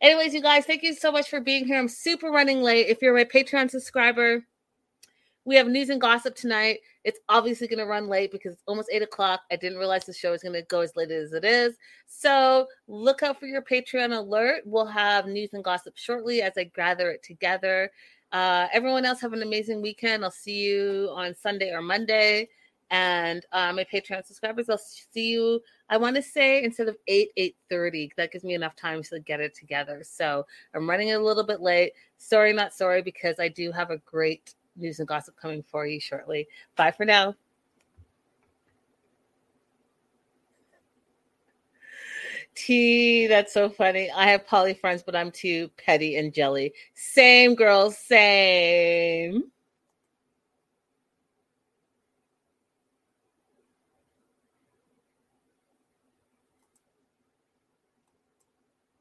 Speaker 1: Anyways, you guys, thank you so much for being here. I'm super running late. If you're my Patreon subscriber, we have news and gossip tonight. It's obviously going to run late because it's almost eight o'clock. I didn't realize the show is going to go as late as it is. So look out for your Patreon alert. We'll have news and gossip shortly as I gather it together. Uh, everyone else have an amazing weekend. I'll see you on Sunday or Monday. And uh, my Patreon subscribers, I'll see you I want to say instead of 8, 8.30, that gives me enough time to get it together. So I'm running a little bit late. Sorry, not sorry, because I do have a great news and gossip coming for you shortly. Bye for now. T, that's so funny. I have poly friends, but I'm too petty and jelly. Same girls, same.